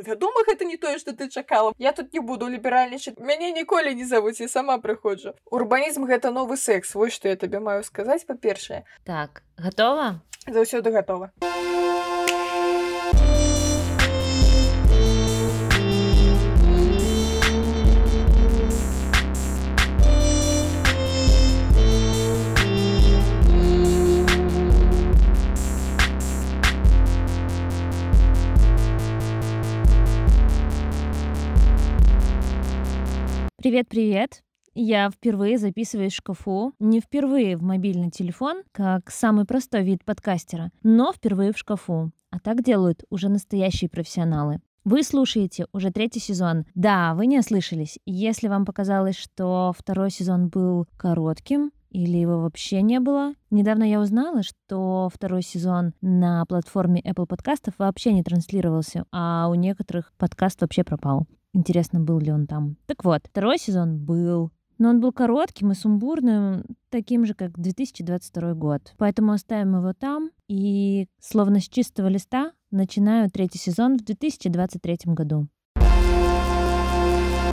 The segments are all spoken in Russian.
ну вядома гэта не тое что ты чакала я тут не буду ліберальнічаць мяне ніколі не завуць я сама прыходжу урбанізм гэта новы секс вось што я табе маю сказаць па-першае так готова заўсёды готова Привет-привет! Я впервые записываюсь в шкафу, не впервые в мобильный телефон, как самый простой вид подкастера, но впервые в шкафу. А так делают уже настоящие профессионалы. Вы слушаете уже третий сезон. Да, вы не ослышались. Если вам показалось, что второй сезон был коротким, или его вообще не было. Недавно я узнала, что второй сезон на платформе Apple подкастов вообще не транслировался, а у некоторых подкаст вообще пропал. Интересно, был ли он там. Так вот, второй сезон был. Но он был коротким и сумбурным, таким же, как 2022 год. Поэтому оставим его там. И словно с чистого листа начинаю третий сезон в 2023 году.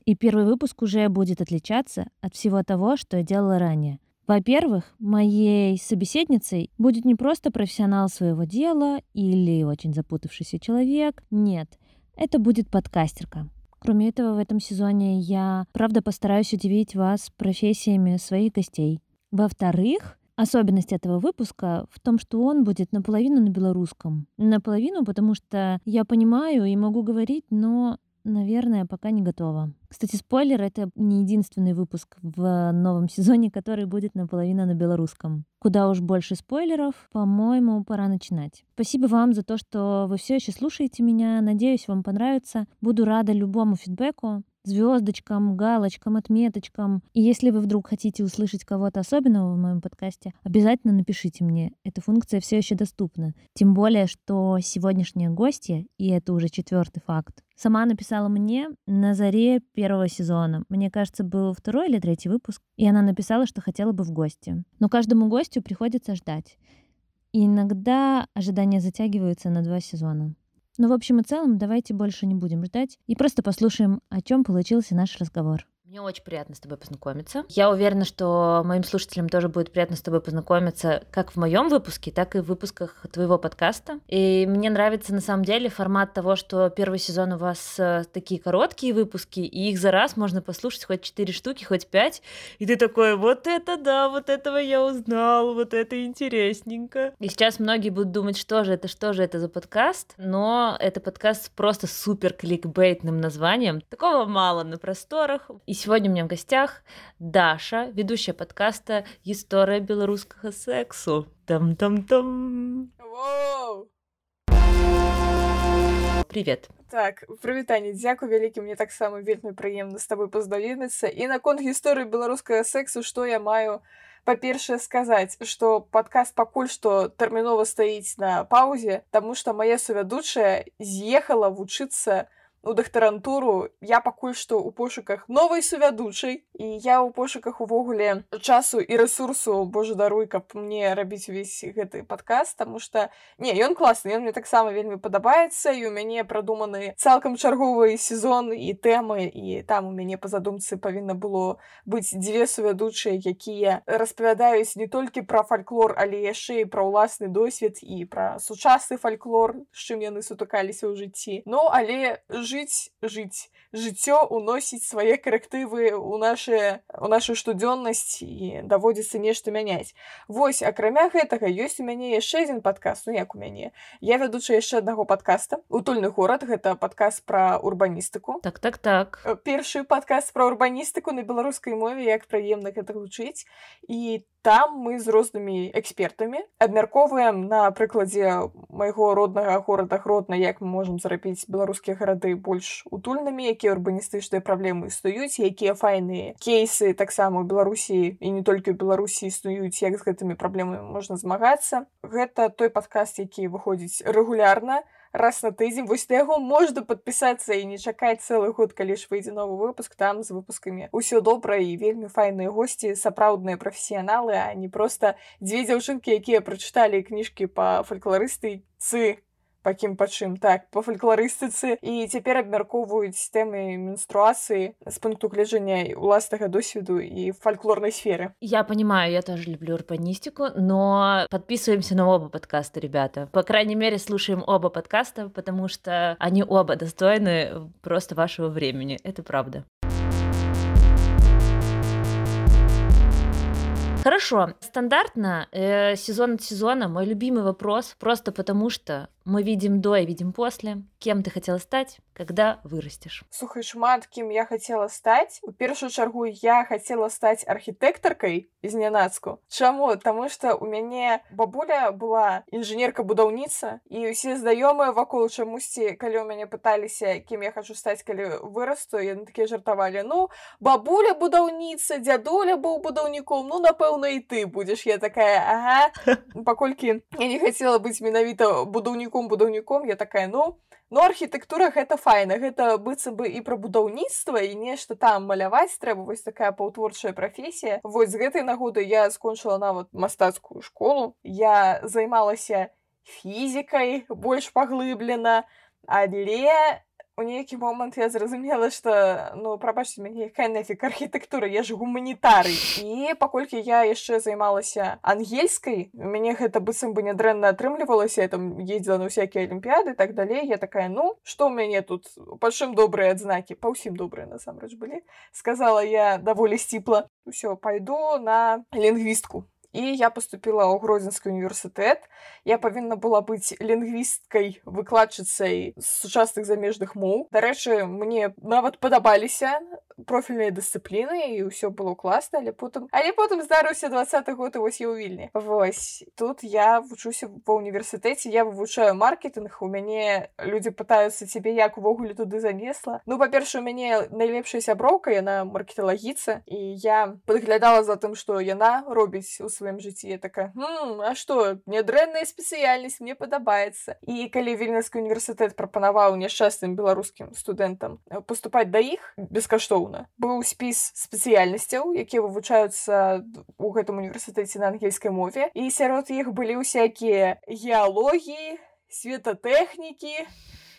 И первый выпуск уже будет отличаться от всего того, что я делала ранее. Во-первых, моей собеседницей будет не просто профессионал своего дела или очень запутавшийся человек. Нет, это будет подкастерка. Кроме этого, в этом сезоне я, правда, постараюсь удивить вас профессиями своих гостей. Во-вторых, особенность этого выпуска в том, что он будет наполовину на белорусском. Наполовину, потому что я понимаю и могу говорить, но Наверное, пока не готова. Кстати, спойлер, это не единственный выпуск в новом сезоне, который будет наполовину на белорусском. Куда уж больше спойлеров, по-моему, пора начинать. Спасибо вам за то, что вы все еще слушаете меня. Надеюсь, вам понравится. Буду рада любому фидбэку звездочкам, галочкам, отметочкам. И если вы вдруг хотите услышать кого-то особенного в моем подкасте, обязательно напишите мне. Эта функция все еще доступна. Тем более, что сегодняшняя гостья, и это уже четвертый факт, сама написала мне на заре первого сезона. Мне кажется, был второй или третий выпуск. И она написала, что хотела бы в гости. Но каждому гостю приходится ждать. И иногда ожидания затягиваются на два сезона. Но ну, в общем и целом давайте больше не будем ждать и просто послушаем, о чем получился наш разговор. Мне очень приятно с тобой познакомиться. Я уверена, что моим слушателям тоже будет приятно с тобой познакомиться как в моем выпуске, так и в выпусках твоего подкаста. И мне нравится на самом деле формат того, что первый сезон у вас э, такие короткие выпуски, и их за раз можно послушать хоть четыре штуки, хоть пять. И ты такой, вот это да, вот этого я узнал, вот это интересненько. И сейчас многие будут думать, что же это, что же это за подкаст, но это подкаст с просто супер кликбейтным названием. Такого мало на просторах. И сегодня у меня в гостях Даша, ведущая подкаста «История белорусского сексу». Там-там-там. Привет. Так, прывітанне дзякуй вялікі мне таксама вельмі прыемна з табой пазнаёміцца і наконт гісторыі беларускага сексу што я маю па-першае сказаць што падкаст пакуль што тэрмінова стаіць на паўзе таму што мая сувядучая з'ехала вучыцца у дактарантуру я пакуль што ў пошуках новай сувядучай і я ў пошуках увогуле часу і ресурсу Божа даруй каб мне рабіць увесь гэты падкаст тому что не ён класны ён мне таксама вельмі падабаецца і у мяне прадуманы цалкам чарговы сезон і тэмы і там у мяне па задумцы павінна было быць дзве сувядучыя якія распавядаюць не толькі пра фальклор але яшчэ і пра ўласны досвед і пра сучасны фальклор з чым яны сутыкаліся ў жыцці. Ну але жыць жыць жыццё уносіць свае карэктывы у наши у нашу штодзённасць і даводзіцца нешта мяняць восьось акрамя гэтага ёсць у мяне яшчэ адзін падказ ну як у мяне я вядуча яшчэ аднаго падкаста утульны горад гэта падказ пра урбаністыку так так так э, першы падказ пра урбаністыку на беларускай мове як прыемна гэта гучыць і там мы з рознымі экспертамі абмяркоўваем на прыкладзе майго роднага горада гродна як мы можемм зарабіць беларускія гарады больш утульнымі якія урбаністычныя праблемы існуюць якія файныя кейсы таксама ў беларусі і не толькі ў беларусі існуюць як з гэтымі праблемамі можна змагацца. Гэта той падкаст які выходзіць рэгулярна раз на тыдзень вось на яго можна падпісацца і не чакаць цэлы год калі ж выйдзе новы выпуск там з выпускамі ўсё добра і вельмі файныя госці сапраўдныя прафесіяналы а не проста дзве дзяўчынкі якія прачыталі кніжкі па фалькларысты цы па кім па чым так па фалькларыстыцы і цяпер абмяркоўваюць тэмы менструацыі з пункту гледжання уласнага досведу і фальклорнай сферы я понимаю я тоже люблю урбанистику но подписываемся на оба подкаста ребята по крайней мере слушаем оба подкаста потому что они оба достойны просто вашего времени это правда Хорошо, стандартно, э, сезон от сезона, мой любимый вопрос, просто потому что мы видим до и видим после. Кем ты хотела стать, когда вырастешь? Слухай, шмат, кем я хотела стать. У першую чаргу я хотела стать архітэктаркай з нянацку. Чаму? Таму што у мяне бабуля была інженерка-будаўніца і ўсе знаёмыя вакол чамусьці, калі ў мяне пыталіся, кім я хочу стаць, калі вырасту, яны такія жартавалі. Ну, бабуля будаўніца, дзядуля быў будаўніком, ну, напэўна, і ты будзеш. Я такая, ага. Паколькі я не хацела быць менавіта будаўніком будаўніком будаўніком я такая ну ну архітэктура гэта файна гэта быццам бы і пра будаўніцтва і нешта там маляваць трэба вось такая паўтворчая прафесія вось з гэтай нагоды я скончыла нават мастацкую школу я займалася фізікай больш паглыблена але у нейкі момант я зразумела што ну прабачце мяне якая нафік архітэктура я ж гуманітары і паколькі я яшчэ займалася ангельскай мяне гэта быццам бы нядрэнна атрымлівалася я там ездзіла на ўсякія алімпіяды так далей я такая ну што ў мяне тут па чым добрыя адзнакі па ўсім добрыя насамрэч былі сказала я даволі сціпла ўсё пайду на лінгвістку і я поступила ў грозенскі універсітэт я павінна была быць лінгвісткай выкладчыцай сучасных замежных моў дарэчы мне нават падабаліся профільныя дысцыпліны і ўсё было класна але потым але потым здарыўся двадцаты год і вось я ў вільні Вось тут я вучуся ва універсітэце я вывучаю маркетинг у мяне людзі пытаюцца цябе як увогуле туды занесла ну па-перша у мяне найлепшая сяброўка яна маркеталагіца і я падглядала за тым што яна робіць у сваім жыцці я такая хм, а што нядрэнная спецыяльнасць мне падабаецца і калі вільнаскі універсітэт прапанаваў няшчасным беларускім студэнтам э, паступаць да іх бескаштоўна быў спіс спецыяльнасцяў якія вывучаюцца у гэтым універсітэце на ангельскай мове. І сярод іх былі ўсякія геалогіі светатэхнікі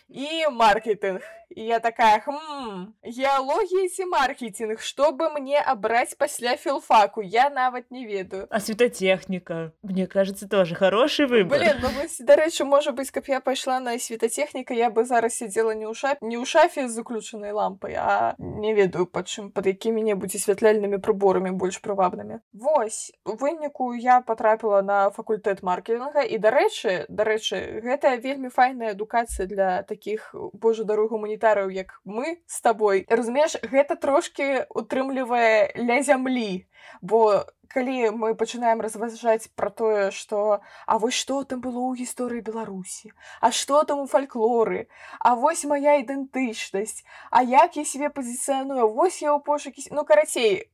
і маркетинг І я такая хм, геалогія ці маркетинг што бы мне абраць пасля філфаку я нават не ведаю а светотехніка мне кажется тоже хороший выбор Блин, ну, дарэчы можа быць каб я пайшла на светотехніка я бы зараз сидела не ў шап не ў шафе з заключанай лампай а не ведаю пад чым пад якімі-небудзь асвятляльнымі прыборамі больш прывабнымі Вось у выніку я потрапіла на факультэт маркетинга і дарэчы дарэчы гэта вельмі файная адукацыя для таких божа дарогу гуманітарных гуманітараў як мы з табой разумееш гэта трошки утрымлівае ля зямлі. Бо калі мы пачынаем разважаць пра тое што А вось што там было ў гісторыі беларусі? А што там у фальклоры? А вось моя ідэнтычнасць? А як я себе пазіцыяную вось я ў пошукі ну карацей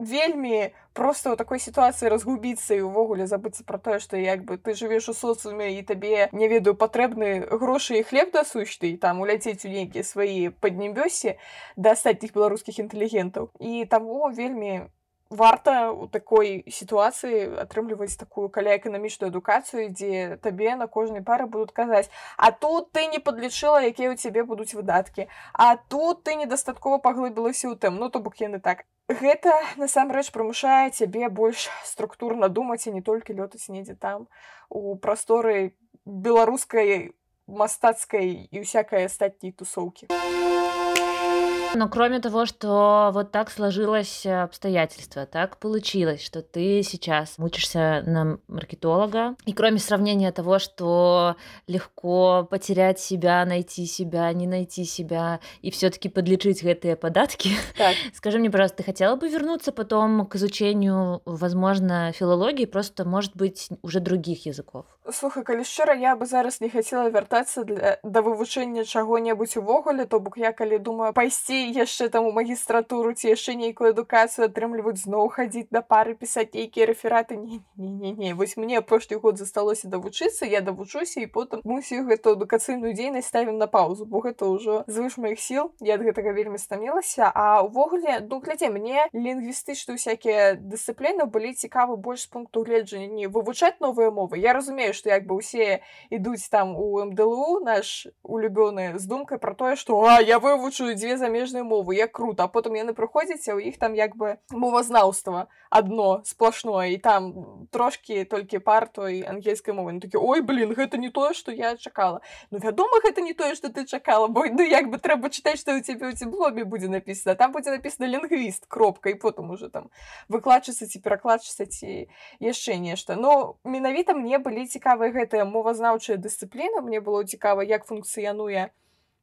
вельмі просто ў такой сітуацыі разгубіцца і ўвогуле забыцца пра тое што як бы ты жывеш у соцыуме і табе не ведаю патрэбны грошы і хлеб дасущты і там уляцець у нейкія свае паднебёсе да астатніх беларускіх інтэлігентаў і таму вельмі варта у такой сітуацыі атрымліваць такую каля эканамічную адукацыю дзе табе на кожнай пары будуць казаць а тут ты не подлічыла якія ў цябе будуць выдаткі а тут ты недастаткова паглыбілася ў тэм ну то бок яны так Гэта насамрэч прымушае цябе больш структурна думаць і не толькі лётаць недзе там у прасторы беларускай мастацкай і всякой астатняй тусоўкі Но кроме того, что вот так сложилось э, обстоятельства, так получилось, что ты сейчас учишься на маркетолога, и кроме сравнения того, что легко потерять себя, найти себя, не найти себя, и все таки подлечить гэтыя податки, так. скажи мне, пожалуйста, ты хотела бы вернуться потом к изучению, возможно, филологии, просто, может быть, уже других языков? Слухай, калі шчыра, я бы зараз не хацела вяртацца для... да вывучэння чаго-небудзь увогуле, то бок я калі думаю пайсці яшчэ там у магістратуру ці яшчэ нейкую адукацыю атрымліваюць зноў хадзіць да пары пісаць нейкія рэфераты не не не не вось мне апошні год засталося давучыцца я давучуся і потым мы ўсю гэту адукацыйную дзейнасць ставім на паузу бо гэта ўжо звыш маіх сіл я ад гэтага вельмі стамілася а увогуле ну глядзе мне лінгвістычныя всякие дысцыпліны былі цікавы больш з пункту гледжання не вывучаць новыя мовы я разумею што як бы ўсе ідуць там у мДлу наш улюбёны з думкай про тое што а я вывучу дзве замежныя мовы як круто а потым яны прыходзяць а ў іх там як бы мовазнаўства одно сплошное. І там трошки толькі пар той ангельскай мовы. Такі ой блин гэта не тое что я чакала ну вядома гэта не тое что ты чакала бо ну як бы трэба чытаць что у цябе у цеблобе будзе написано. Там будзе написано лінгвіст кропка і потым уже там выкладчыцца ці перакладчыцца ці яшчэ нешта но менавіта мне былі цікавыя гэтыя мовазнаўчыя дысцыпліны мне было цікава як функцыянуе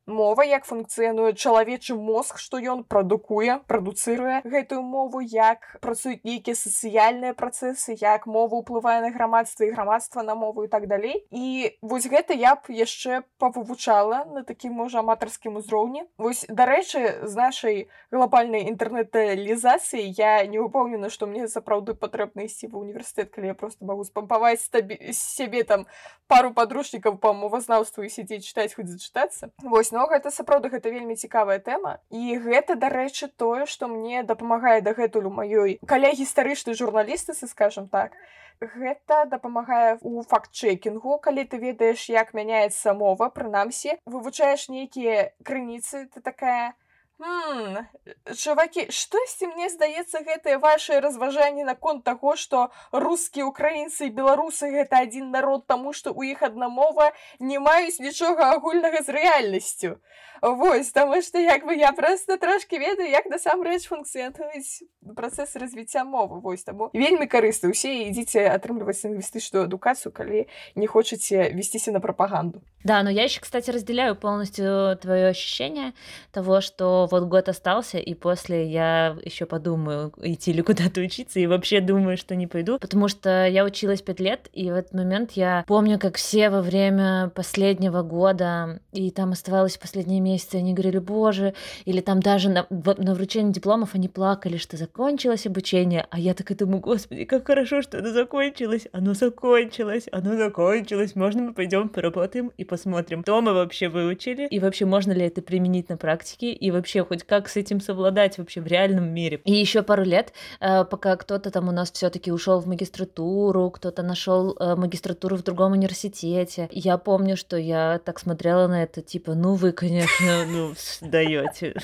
мова як функцыянуе чалавечы мозг што ён прадукуе прадуцыруе гэтую мову як працуюць нейкія сацыяльныя працэсы як мова ўплывае на грамадства і грамадства на мову і так далей. І вось гэта я б яшчэ павывучала на такім можа аматарскім узроўні. Вось дарэчы з нашай глобальнай інтэрнэт-лізацыі я не упэўнена што мне сапраўды патрэбна ісці ва універсітэт калі я просто магу спампаваць табе сябе там пару падручнікаў па мовазнаўству і сядзець чытаць хоць зачытацца. Вось но гэта сапраўды гэта вельмі цікавая тэма. І гэта дарэчы тое што мне дапамагае дагэтуль у маёй каля гістарычнай журналістыцы скажем так. Гэта дапамагае у факт-чэкінгу калі ты ведаеш як мяняецца мова прынамсі. Вывучаеш нейкія крыніцы ты такая чувакі штосьці мне здаецца гэтыя ваши разважанні наконт таго што рускія украінцы беларусы гэта адзін народ таму што у іх адна мова не маюць нічога агульнага з рэальнасцю. Вось таму што як бы я просто трошки ведаю як насамрэч функцыянуюць працэс развіцця мовы. Вось таму вельмі карысты усе ідзіце атрымліваць лінгвістычную адукацыю калі не хочаце весціся на прапаганду. Да но я еще кстати разделяю полностью твое ощущение того что вот год остался и после я еще подумаю идти ли куда-то учиться и вообще думаю что не пойду. Потому что я училась пять лет и в этот момент я помню как все во время последнего года и там оставалось последние месяцы, они говорили, боже, или там даже на, на вручении дипломов они плакали, что закончилось обучение, а я так и думаю, господи, как хорошо, что оно закончилось, оно закончилось, оно закончилось, можно мы пойдем поработаем и посмотрим, что мы вообще выучили, и вообще можно ли это применить на практике, и вообще хоть как с этим совладать вообще в реальном мире. И еще пару лет, э, пока кто-то там у нас все-таки ушел в магистратуру, кто-то нашел э, магистратуру в другом университете. Я помню, что я так смотрела на это, типа, ну вы, конечно, ну, ну даете.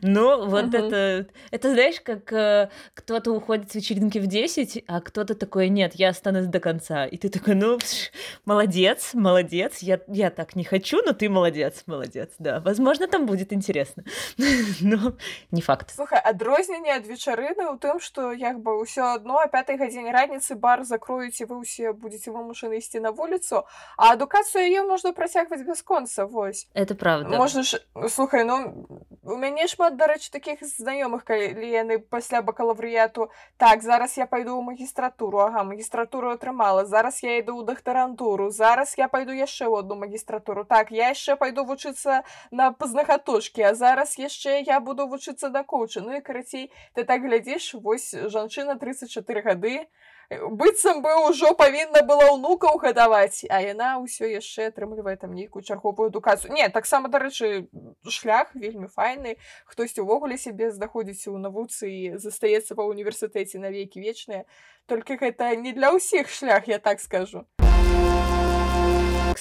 Ну, вот это, это знаешь, как э, кто-то уходит с вечеринки в 10, а кто-то такой, нет, я останусь до конца. И ты такой, ну, молодец, молодец, я, я так не хочу, но ты молодец, молодец, да. Возможно, там будет интересно, но не факт. Слухай, адрозненне ад вечарыны ў тым, што як бы ўсё адно а пятай гадзіне раніцы бар закроюць і вы ўсе будете вымушаны ісці на вуліцу, а адукацыю яе можна працягваць бясконца, вось. Это правда правда можна ж слухай ну у мяне шмат дарэчы таких знаёмых калі яны пасля бакалаврыяту так зараз я пайду ў магістратуру ага магістратуру атрымала зараз я іду ў дактарантуру зараз я пайду яшчэ ў одну магістратуру так я яшчэ пайду вучыцца на пазнахатушкі а зараз яшчэ я буду вучыцца да коуча ну і карацей ты так глядзіш вось жанчына 34 гады быццам бы ўжо павінна была ўнукаў гадаваць а яна ўсё яшчэ атрымлівае там нейкую чарговую адукацыю не таксама дарэчы шлях вельмі файны хтось увогуле сябе знаходзіць у навуцы і застаецца ва універсітэце навекі вечныя толькі гэта не для ўсіх шлях я так скажу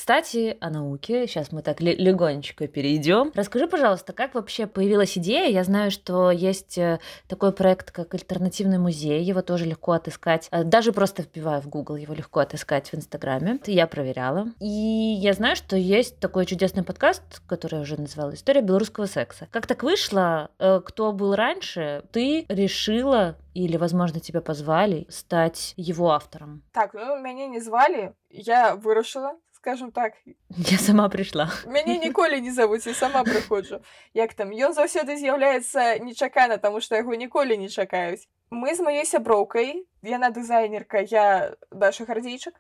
кстати, о науке. Сейчас мы так легонечко перейдем. Расскажи, пожалуйста, как вообще появилась идея? Я знаю, что есть э, такой проект, как альтернативный музей. Его тоже легко отыскать. Э, даже просто вбивая в Google, его легко отыскать в Инстаграме. Я проверяла. И я знаю, что есть такой чудесный подкаст, который я уже называла «История белорусского секса». Как так вышло? Э, кто был раньше? Ты решила или, возможно, тебя позвали стать его автором? Так, ну, меня не звали. Я вырашила скажем так я сама прыйшла мяне ніколі не завуць і сама прыходжу як там ён заўсёды з'яўляецца нечакана таму што яго ніколі не чакаюць мы з маёй сяброўкай яна дызайнерка я даша гардзейчык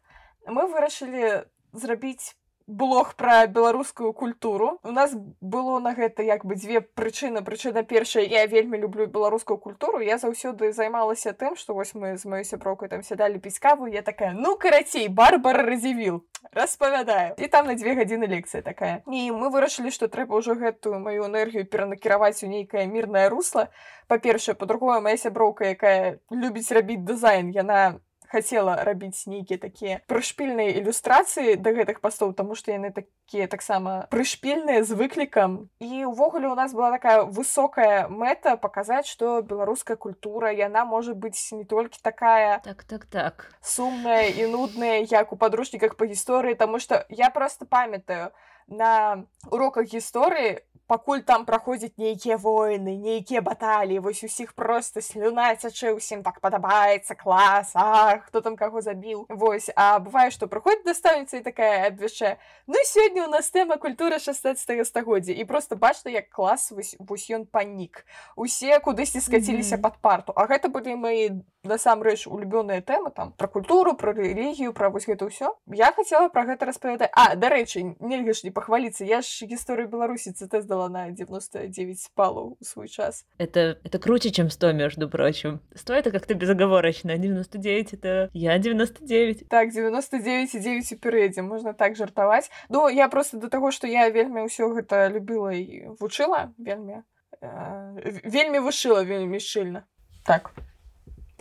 мы вырашылі зрабіць блог пра беларускую культуру. У нас было на гэта як бы дзве прычыны. Прычына першая я вельмі люблю беларускую культуру. Я заўсёды займалася тым што вось мы з маёй сяброкай там сядалі піць каву. Я такая ну карацей барбара разявіл распавядаю і там на дзве гадзіны лекцыя такая. І мы вырашылі што трэба ўжо гэтую маю энергію перанакіраваць у нейкае мірнае русло. Па-першае па-другое моя сяброўка якая любіць рабіць дызайн яна хацела рабіць нейкія такія прышпільныя ілюстрацыі да гэтых пастоў тому што яны такія таксама прышпільныя з выклікам і ўвогуле у нас была такая высокая мэта паказаць што беларуская культура яна можа быць не толькі такая так так так сумная і нудная як у падручніках па гісторыі тому што я просто памятаю на уроках гісторыі пакуль там праходзяць нейкія войны нейкія баталіі вось усіх просто слюна цячэ ўсім так падабаецца клас а хто там каго забіў Вось а бывае што прыходзіць настаўніца і такая адвяшчэ Ну сёння у нас тэма культура 16 стагоддзя і просто бачна як клас вось вось ён панік усе кудысьці скаціліся mm -hmm. пад парту а гэта былі мои насамрэч улюбёная тэма там про культуру про рэлігію пра вось гэта ўсё я хацела пра гэта распавядаць а дарэчы нельга ж не пахваліцца я ж гісторыю беларусі цт здала на 99 баллов в свой час это это круче чем 100 между прочим 100 это как-то безоговорочно 99 это я 99 так 99 и 9 передзе можно так жартаваць Ну я просто до того что я вельмі ўсё гэта любіла і вучыла вельмі э, вельмі вышыла вельмі шчыльна так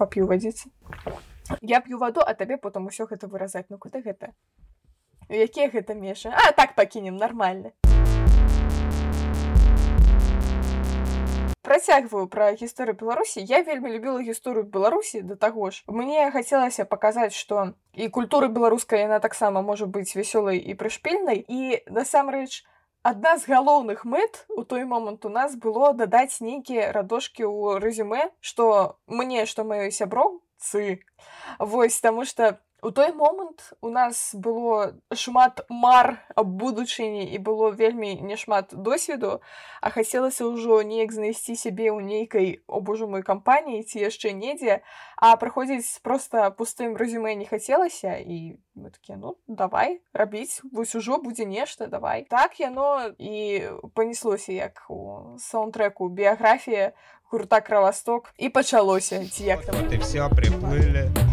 Поп'ю вадзіцы я п'ю ваду а табе потом усё гэта выразаць ну куды гэта якія гэта меша а так пакінем нармальна працягваю пра гісторыю беларусі я вельмі любіла гісторыю беларусі да таго ж. Мне хацелася паказаць што і культура беларуская яна таксама можа быць вясёлай і прышпільнай і насамрэч адна з галоўных мэт у той момант у нас было дадаць нейкія радошкі ў рэзюме што мне што маёй сяброўцы вось таму што у той момант у нас было шмат мар аб будучыні і было вельмі няшмат досведу а хацелася ўжо неяк знайсці сябе ў нейкай о божу мой кампаніі ці яшчэ недзе а праходзіць проста пустым рэзюме не хацелася і мы такі ну давай рабіць вось ужо будзе нешта давай так яно і панеслося як у саундтреку біяграфія гурта кровосток і пачалося ці як там. Ты все приплылі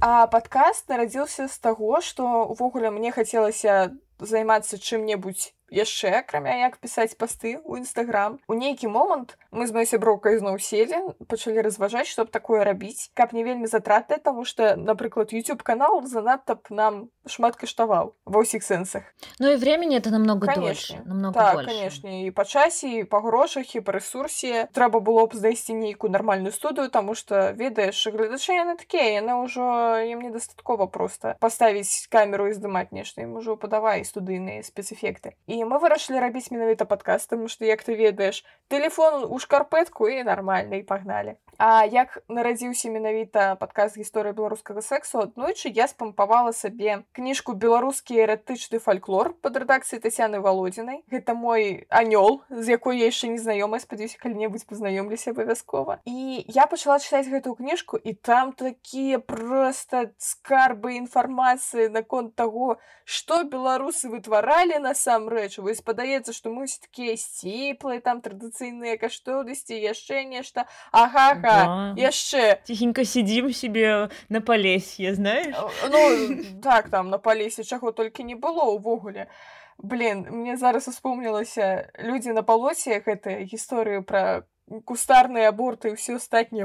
А падкаст нарадзіўся з таго, што ўвогуле мне хацелася займацца чым-небудзь яшчэ акрамя як пісаць пасты ў нстаграм у нейкі момант мы з моей сяброўкай зноў селі пачалі разважаць чтоб такое рабіць каб не вельмі затратна таму что напрыклад youtube канал занадта б нам шмат каштаваў ва ўсіх сэнсах ну і времени это намного конечно намного так, канешне і па часе і па грошах і па рэсурсе трэба было б знайсці нейкую нармальную студыю таму что ведаеш гледачы яны такія яны ўжо ім недастаткова просто паставіць камеру і здымаць нешта ім ужо падавай студыйныя спецэфекты і і мы вырашылі рабіць менавіта падкаст тому што як ты ведаеш телефон у шкарпэтку і нармальна і пагналі А як нарадзіўся менавіта падказ гісторыі беларускага сексу аднойчы я спампавала сабе кніжку беларускі эратычны фальклор под рэдакцыяй тасяны володзінай гэта мой анёл з якой я яшчэ незнаёмая спадзяюся калі-небудзь пазнаёмлюся абавязкова і я пачала чытаць гэтую кніжку і там такія просто скарбы інфармацыі наконт таго што беларусы вытваралі насамрэч вось падаецца што мы такія сціплыя там традыцыйныя каштоўнасці яшчэ нешта ага ага, да. яшчэ ціхенька сидзім себе на палесе знаешь ну так там на палесе чаго толькі не было ўвогуле блин мне зараз успомнілася людзі на палосе гэтыя гісторыю пра кустарныя аборты ўсё астатняе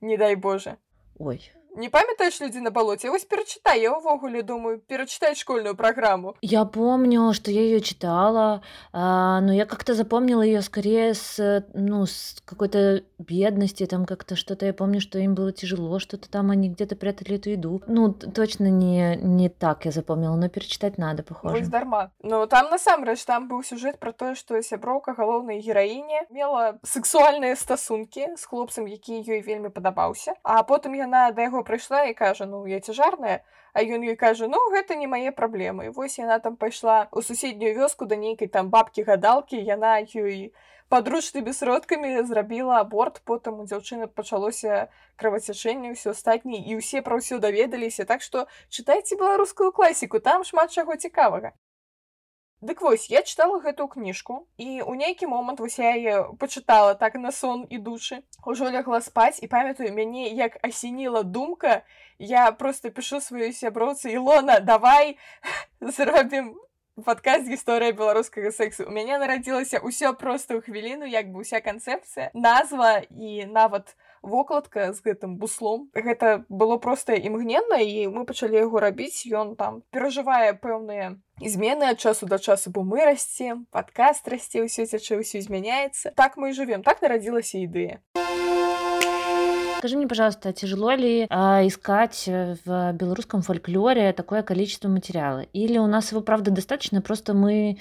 не дай Боже ой не памятаеш людзі на балоце вось перачытай я ўвогуле думаю перачытаць школьную программу я помню что я ее читала а, но я как-то запомнила ее скорее с ну с какой-то бедности там как-то что-то я помню что им было тяжело что-то там они где-то прятали эту еду ну точно не не так я запомнила но перечитать надо похоже дарма но там насамрэч там быў сюжет про тое что сяброўка галоўнай гераіне мела сексуальныя стасункі з хлопцам які ёй вельмі падабаўся а потым яна да яго прыйшла і кажа ну я цяжарная а ён ёй кажа ну гэта не мае праблемы вось яна там пайшла у суседнюю вёску да нейкай там бабкі гадалкі яна ёй подручнымі сродкамі зрабіла аборт потым у дзяўчыны пачалося кровацячэнне ўсё астатні і ўсе пра ўсё даведаліся так што чытайце беларускую класіку там шмат чаго цікавага Дык вось я чытала гэтую кніжку і ў нейкі момант вось я яе пачытала так на сон ідучы ужо лягла спаць і памятаю мяне як асеніла думка я просто пішу сваю сяброцы Ілона давай зробім падказ гісторыя беларускага сексу у мяне нарадзілася ўсё проста ў хвіліну як бы уся канцэпцыя назва і нават вокладка з гэтым буслом гэта было проста імгненна і мы пачалі яго рабіць ён там перажывае пэўныя змены ад часу да часу бо мы расцем падкаст расце ўсё цячэ ўсё змяняецца так мы жывем так нарадзілася ідэя Скажи мне, пожалуйста, тяжело ли а, искать в белорусском фольклоре такое количество материала? Или у нас его, правда, достаточно, просто мы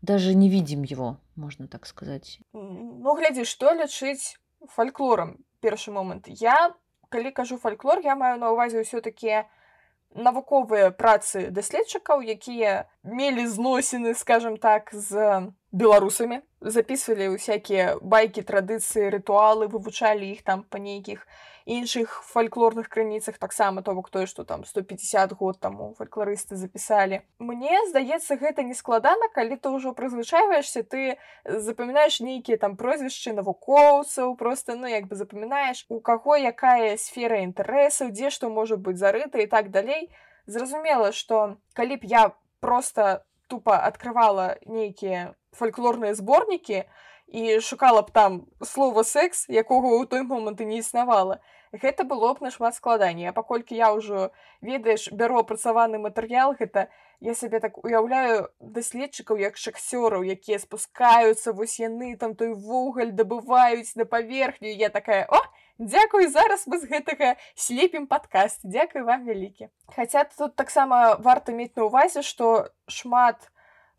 даже не видим его, можно так сказать? Ну, гляди, что лечить фольклором Першы момант я калі кажу фальклор я маю на увазе ўсё-таки навуковыя працы даследчыкаў якія мелі зносіны скажем так з беларусамі записывалі всякие байкі традыцыі рытуалы вывучалі іх там па нейкіх іншых фальклорных крыніцах таксама то бок тое што там 150 год таму фальклорысты запісалі Мне здаецца гэта не складана калі ты ўжо прызвычайваешься ты запамінаеш нейкія там прозвішчы навукоўцаў просто ну як бы запамінаеш у каго якая сфера інтарэсаў дзе што можа быць зарыта і так далей зразумела што калі б я просто тупо открывала нейкія фальклорныя зборнікі і шукала б там слова секс якога ў той момант і не існавала. Гэта было б нашмат складаней. А паколькі я ўжо ведаеш бяру апрацаваны матэрыял гэта я сябе так уяўляю даследчыкаў як шахсёраў якія спускаюцца вось яны там той вугаль дабываюць на паверхню я такая о Дякую зараз мы з гэтага слепім падкаст. Дякую вам вялікі. Хаця тут таксама варта мець на ўвазе што шмат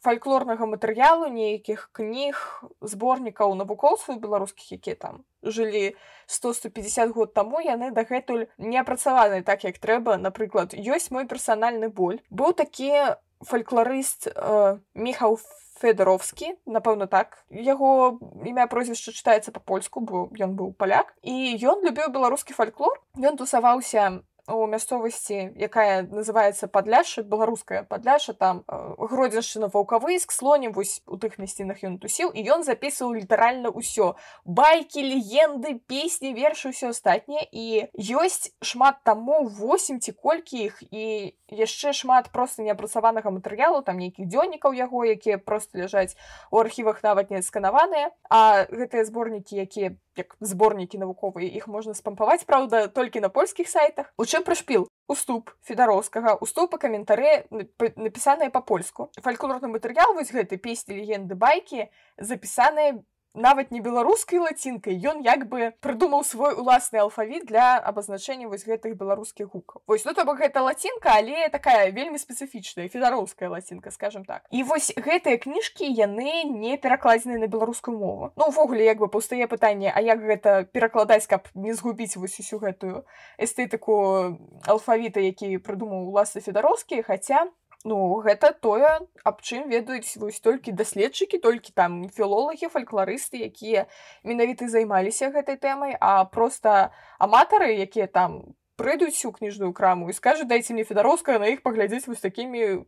фальклорнага матэрыялу нейкіх кніг зборнікаў навукоўцаў беларускіх якія там жылі 100-150 год таму яны дагэтуль не апрацаваны так як трэба. Напрыклад ёсць мой персанальны боль. Быў такі фальклорыст э, міхаў федаровскі напэўна так яго імя прозвішча чытаецца па-польску бо ён быў паляк і ён любіў беларускі фальклор ён тусаваўся у мясцовасці якая называется падляша беларуская падляша там э, гродзеншчына ваўкавыск слонем вось у тых мясцінах ён тусіў і ён записываў літаральна ўсё. Байкі легенды песні вершы ўсё астатняе і ёсць шмат таму 8 ці колькі іх і яшчэ шмат просто неапрацаванага матэрыялу там нейкіх дзённікаў яго якія просто ляжаць у архівах нават не сканаваныя. А гэтыя зборнікі якія як зборнікі навуковыя іх можна спампаваць праўда толькі на польскіх сайтах у чым прышпіл уступ федароўскага уступа каментары напісаныя па-польску фальклорны матэрыял вось гэты песні легенды байкі запісаныя нават не беларускай лацінкай ён як бы прыдумаў свой уласны алфавіт для абазначэння вось гэтых беларускіх гукаў. Вось ну то бок гэта лацінка але такая вельмі спецыфічная федароўская лацінка скажем так. І вось гэтыя кніжкі яны не перакладзены на беларускую мову. Ну увогуле як бы паўстае пытанне а як гэта перакладаць каб не згубіць вось усю гэтую эстэтыку алфавіта які прыдумаў уласны федароўскі хаця Ну гэта тое аб чым ведаюць вось толькі даследчыкі толькі там філолагі фальклорысты якія менавіты займаліся гэтай тэмай а просто аматары якія там прыйдуць у кніжную краму і скажу дайце мне федароўская на іх паглядзець вось такімі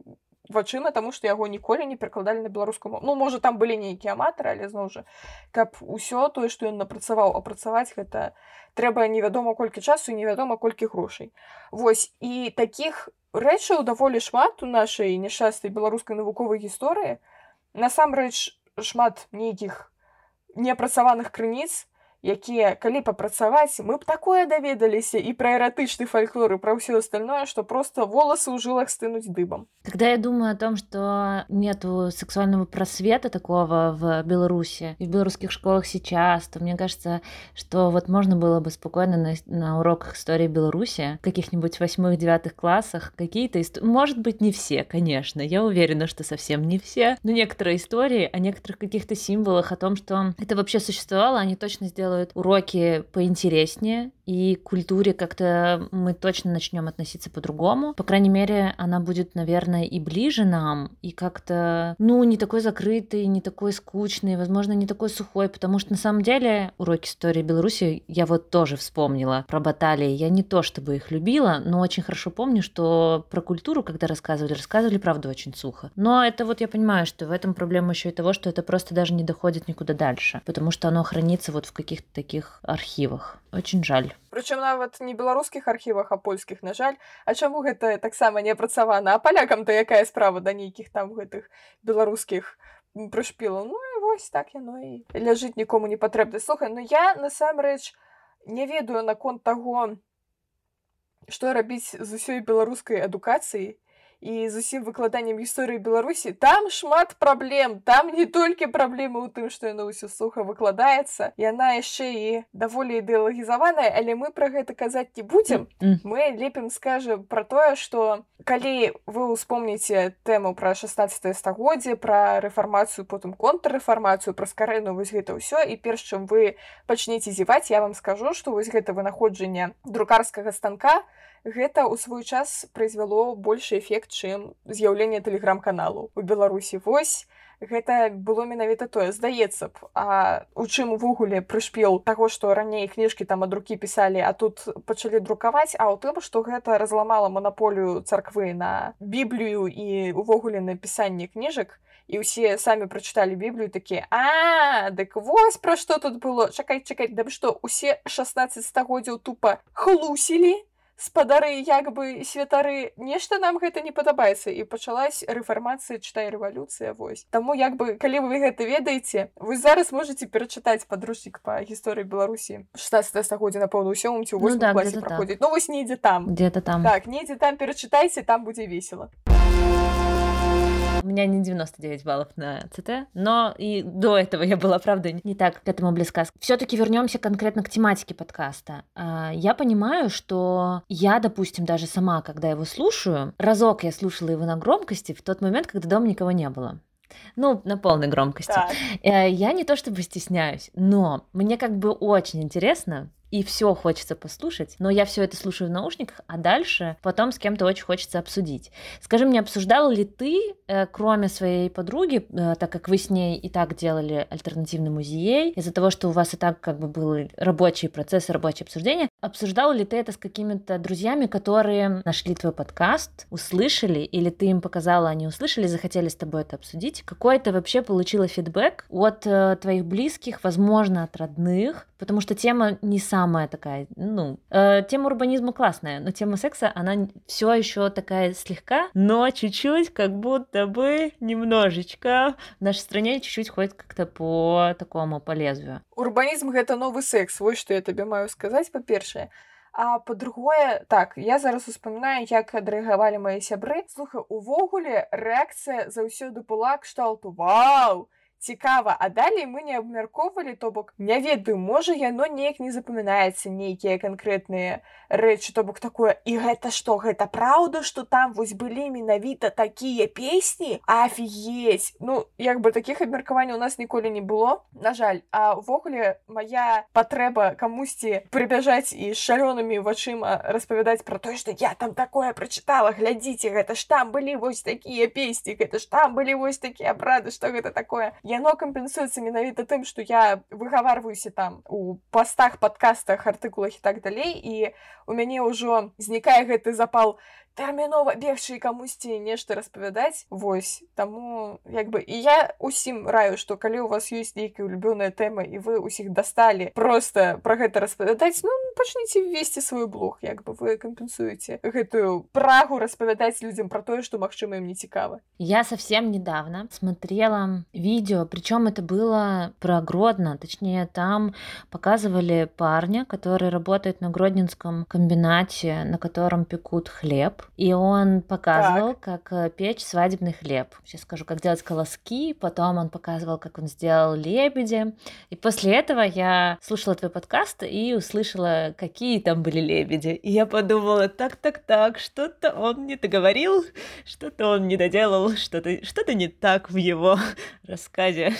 вачыма таму што яго ніколі не перакладалі на беларускую ну можа там былі нейкія аматары але зноў жа каб усё тое што ён напрацаваў апрацаваць гэта трэба невядома колькі часу невядома колькі грошай. Вось і таких рэчаў даволі шмат у нашай няшчаснай беларускай навуковай гісторыі. Насамрэч шмат нейкіх неапрацаваных крыніц якія калі папрацаваць мы б такое даведаліся і пра эратычны фальклор і пра ўсё остальное что просто волосы ў жылах стынуць дыбам когда я думаю о том что нету сексуального просвета такого в беларуси и в белорусских школах сейчас то мне кажется что вот можно было бы спокойно на, на уроках истории беларуси каких-нибудь восьмых девятых классах какие-то ист... может быть не все конечно я уверена что совсем не все но некоторые истории о некоторых каких-то символах о том что это вообще существовало они точно сделали делают уроки поинтереснее, и к культуре как-то мы точно начнем относиться по-другому. По крайней мере, она будет, наверное, и ближе нам, и как-то, ну, не такой закрытый, не такой скучный, возможно, не такой сухой, потому что на самом деле уроки истории Беларуси я вот тоже вспомнила про баталии. Я не то чтобы их любила, но очень хорошо помню, что про культуру, когда рассказывали, рассказывали, правда, очень сухо. Но это вот я понимаю, что в этом проблема еще и того, что это просто даже не доходит никуда дальше, потому что оно хранится вот в каких-то таких архивах. Очень жаль. Прычым нават не беларускіх архівах а польскіх на жаль. А чаму гэта таксама не апрацавана? А палякам то якая справа да нейкіх там гэтых беларускіх прышпілаў? Ну і вось так яно і ляжыць нікому не патрэбна. Слухай ну я насамрэч не ведаю наконт таго што рабіць з усёй беларускай адукацыі і з усім выкладаннем гісторыі беларусі там шмат праблем там не толькі праблемы ў тым што яно ўсё суха выкладаецца яна яшчэ і даволі ідэалагізаваная але мы пра гэта казаць не будзем. Мы лепім скажем про тое что калі вы успомніце тэму пра 16 стагоддзе пра рэфармацыю потым контррэфармацыю пра скарэну вось гэта ўсё і перш чым вы пачнеце зіваць я вам скажу что вось гэта вынаходжанне друкарскага станка гэта ў свой час прызвяло большы эфект чым з'яўленне тэлеграм-каналу у беларусі вось гэта было менавіта тое здаецца б а у чым увогуле прышпел таго што раней кніжкі там ад рукі пісалі а тут пачалі друкаваць а ў тым што гэта разламала манаполію царквы на біблію і увогуле напісанне кніжак і ўсе самі прачыталі біблію такія а дык вось пра што тут было чакай чакаць да што усе 16 стагоддзяў тупа хлусілі Спадары як бы святары нешта нам гэта не падабаецца. І пачалась рэфармацыя чытай рэвалюцыя вось. Таму як бы калі вы гэта ведаеце вы зараз можете перачытаць падручнік па гісторыі беларусі. 16 стагоддзя напэўна ўсём ці ну, да, праходзіць так. ну вось недзе там. Где-то там. Так недзе там перачытайце там будзе весело у меня не 99 баллов на ЦТ, но и до этого я была, правда, не так к этому близка. Все-таки вернемся конкретно к тематике подкаста. А, я понимаю, что я, допустим, даже сама, когда его слушаю, разок я слушала его на громкости в тот момент, когда дома никого не было. Ну, на полной громкости. Так. Э, я не то чтобы стесняюсь, но мне как бы очень интересно и все хочется послушать, но я все это слушаю в наушниках, а дальше потом с кем-то очень хочется обсудить. Скажи мне, обсуждала ли ты, э, кроме своей подруги, э, так как вы с ней и так делали альтернативный музей, из-за того, что у вас и так как бы были рабочие процессы, рабочие обсуждения, обсуждала ли ты это с какими-то друзьями, которые нашли твой подкаст, услышали, или ты им показала, они услышали, захотели с тобой это обсудить? Какой ты вообще получила фидбэк от э, твоих близких, возможно, от родных, потому что тема не самая такая, ну, э, тема урбанизма классная, но тема секса, она все еще такая слегка, но чуть-чуть, как будто бы немножечко в нашей стране чуть-чуть ходит как-то по такому, по лезвию. Урбанизм — это новый секс, вот что я тебе маю сказать, по-першае. А па-другое так я зараз успамінаю як адрэагавалі мае сябры слуха увогуле рэакцыя заўсёды была кшталту вау цікава а далей мы не абмяркоўвалі то бок не ведаю можа яно неяк не запамінаецца нейкія канкрэтныя рэчы то бок такое і гэта што гэта праўда што там вось былі менавіта такія песні афігець ну як бы такіх абмеркаванняў у нас ніколі не было на жаль а увогуле моя патрэба камусьці прыбяжаць і шалёнымі вачыма распавядаць про тое што я там такое прачытала глядзіце гэта ж там былі вось такія песні гэта ж там былі вось такія абрады што гэта такое яно кампенсуецца менавіта тым што я выгаварваюся там у пастах падкастах артыкулах і так далей і у мяне ўжо знікае гэты запал тэрмінова бегчы камусьці нешта распавядаць вось таму як бы і я усім раю што калі у вас ёсць нейкая улюбёная тэма і вы усіх дасталі просто про гэта распавядаць ну пачніце ввесці свой блог як бы вы кампенсуеце гэтую прагу распавядаць людзям про тое што магчыма им не цікава я совсем недавно смотрела видео причем это было про гродно точнее там показывали парня который работает на гродненском комбинате на котором пекут хлеб и он показывал, так. как э, печь свадебный хлеб. Сейчас скажу, как делать колоски, потом он показывал, как он сделал лебеди. И после этого я слушала твой подкаст и услышала какие там были лебеди. И я подумала, так-так-так, что-то он не договорил, что-то он не доделал, что-то что не так в его рассказе.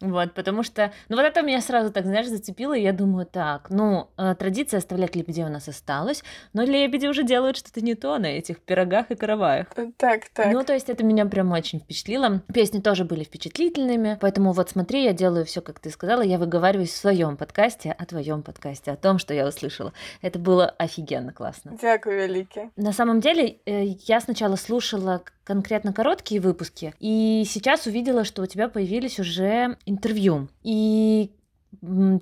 Вот, потому что, ну вот это меня сразу так, знаешь, зацепило, и я думаю, так, ну, э, традиция оставлять лебедей у нас осталась, но лебеди уже делают что-то не то на этих пирогах и караваях. Так, так. Ну, то есть это меня прям очень впечатлило. Песни тоже были впечатлительными, поэтому вот смотри, я делаю все, как ты сказала, я выговариваюсь в своем подкасте, о твоем подкасте, о том, что я услышала. Это было офигенно классно. Дякую, великий. На самом деле, э, я сначала слушала конкретно короткие выпуски, и сейчас увидела, что у тебя появились уже интервью. И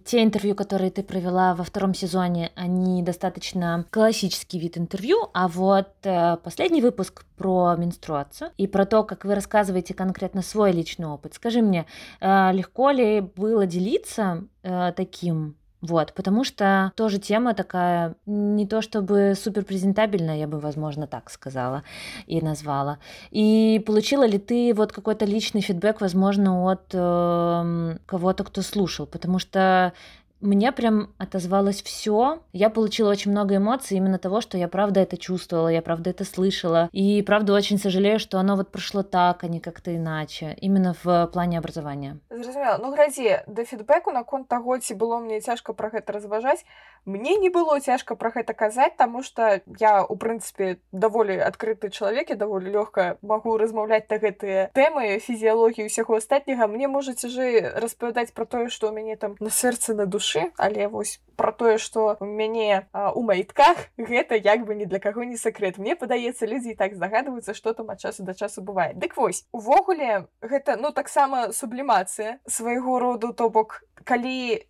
те интервью, которые ты провела во втором сезоне, они достаточно классический вид интервью, а вот э, последний выпуск про менструацию и про то, как вы рассказываете конкретно свой личный опыт. Скажи мне, э, легко ли было делиться э, таким вот, потому что тоже тема такая не то чтобы супер презентабельная, я бы, возможно, так сказала и назвала. И получила ли ты вот какой-то личный фидбэк, возможно, от э, кого-то, кто слушал? Потому что мне прям отозвалось все. Я получила очень много эмоций именно того, что я правда это чувствовала, я правда это слышала. И правда очень сожалею, что оно вот прошло так, а не как-то иначе. Именно в плане образования. Зразумела. Ну, глядзі, да фідбэку наконт таго, ці было мне цяжка пра гэта разважаць, мне не было цяжка пра гэта казаць, таму што я, у прынцыпе, даволі адкрыты чалавек, я даволі лёгка магу размаўляць на гэтыя тэмы фізіялогіі ўсяго астатняга. Мне можа цяжэй распавядаць пра тое, што ў мяне там на сэрцы на душы душы але вось про тое что у мяне а, у майтках гэта як бы ні для каго не сакрэт мне падаецца людзі і так здагадваюцца что там ад часу да часу бывае дык вось увогуле гэта ну таксама сублімацыя свайго роду то бок калі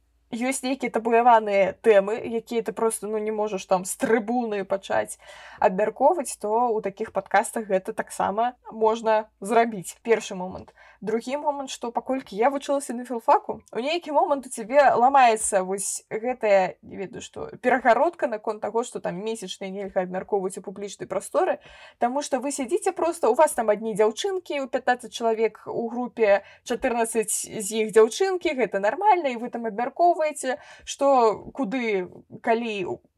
ёсць нейкія табуяваныя тэмы якія ты просто ну не можаш там з трыбуны пачаць абмяркоўваць то ў такіх падкастах гэта таксама можна зрабіць першы момант другі момант што паколькі я вучылася на філфаку у нейкі момант у цябе ламаецца вось гэтая не ведаю што перагародка наконт таго што там месячныя нельга абмяркоўваць у публічнай прасторы Таму што вы сядзіце просто у вас там адні дзяўчынкі у 15 чалавек у групе 14 з іх дзяўчынкі гэта нармальна і вы там абмяркоўваеце што куды калі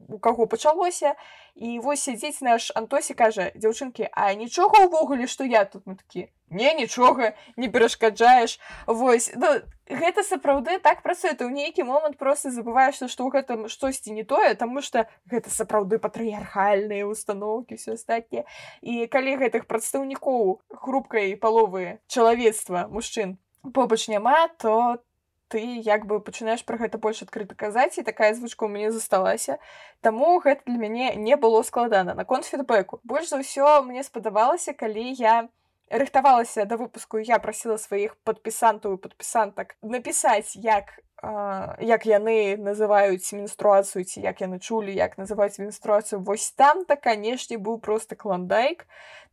у каго пачалося і вось сядзець наш антосі кажа дзяўчынкі а нічога ўвогуле што я тут мы такі не нічога не перашкаджаеш вось ну, гэта сапраўды так працуе ты ў нейкі момант просто забываешься што ў гэтым штосьці не тое таму что гэта сапраўды патрыярхальныя установкі все астатнія і калі гэтых прадстаўнікоў хрупкай паловы чалавецтва мужчын побач няма то ты як бы пачынаеш пра гэта больш адкрыта казаць і такая звычка ў мяне засталася Таму гэта для мяне не было складана наконт фідбэку больш за ўсё мне спадавалася калі я рыхтавалася да выпуску я прасіла сваіх падпісантаў і падпісантак напісаць як як яны называюць менструацыю ці як яны чулі як называюць менструацыю вось там то канешне быў просто клондайк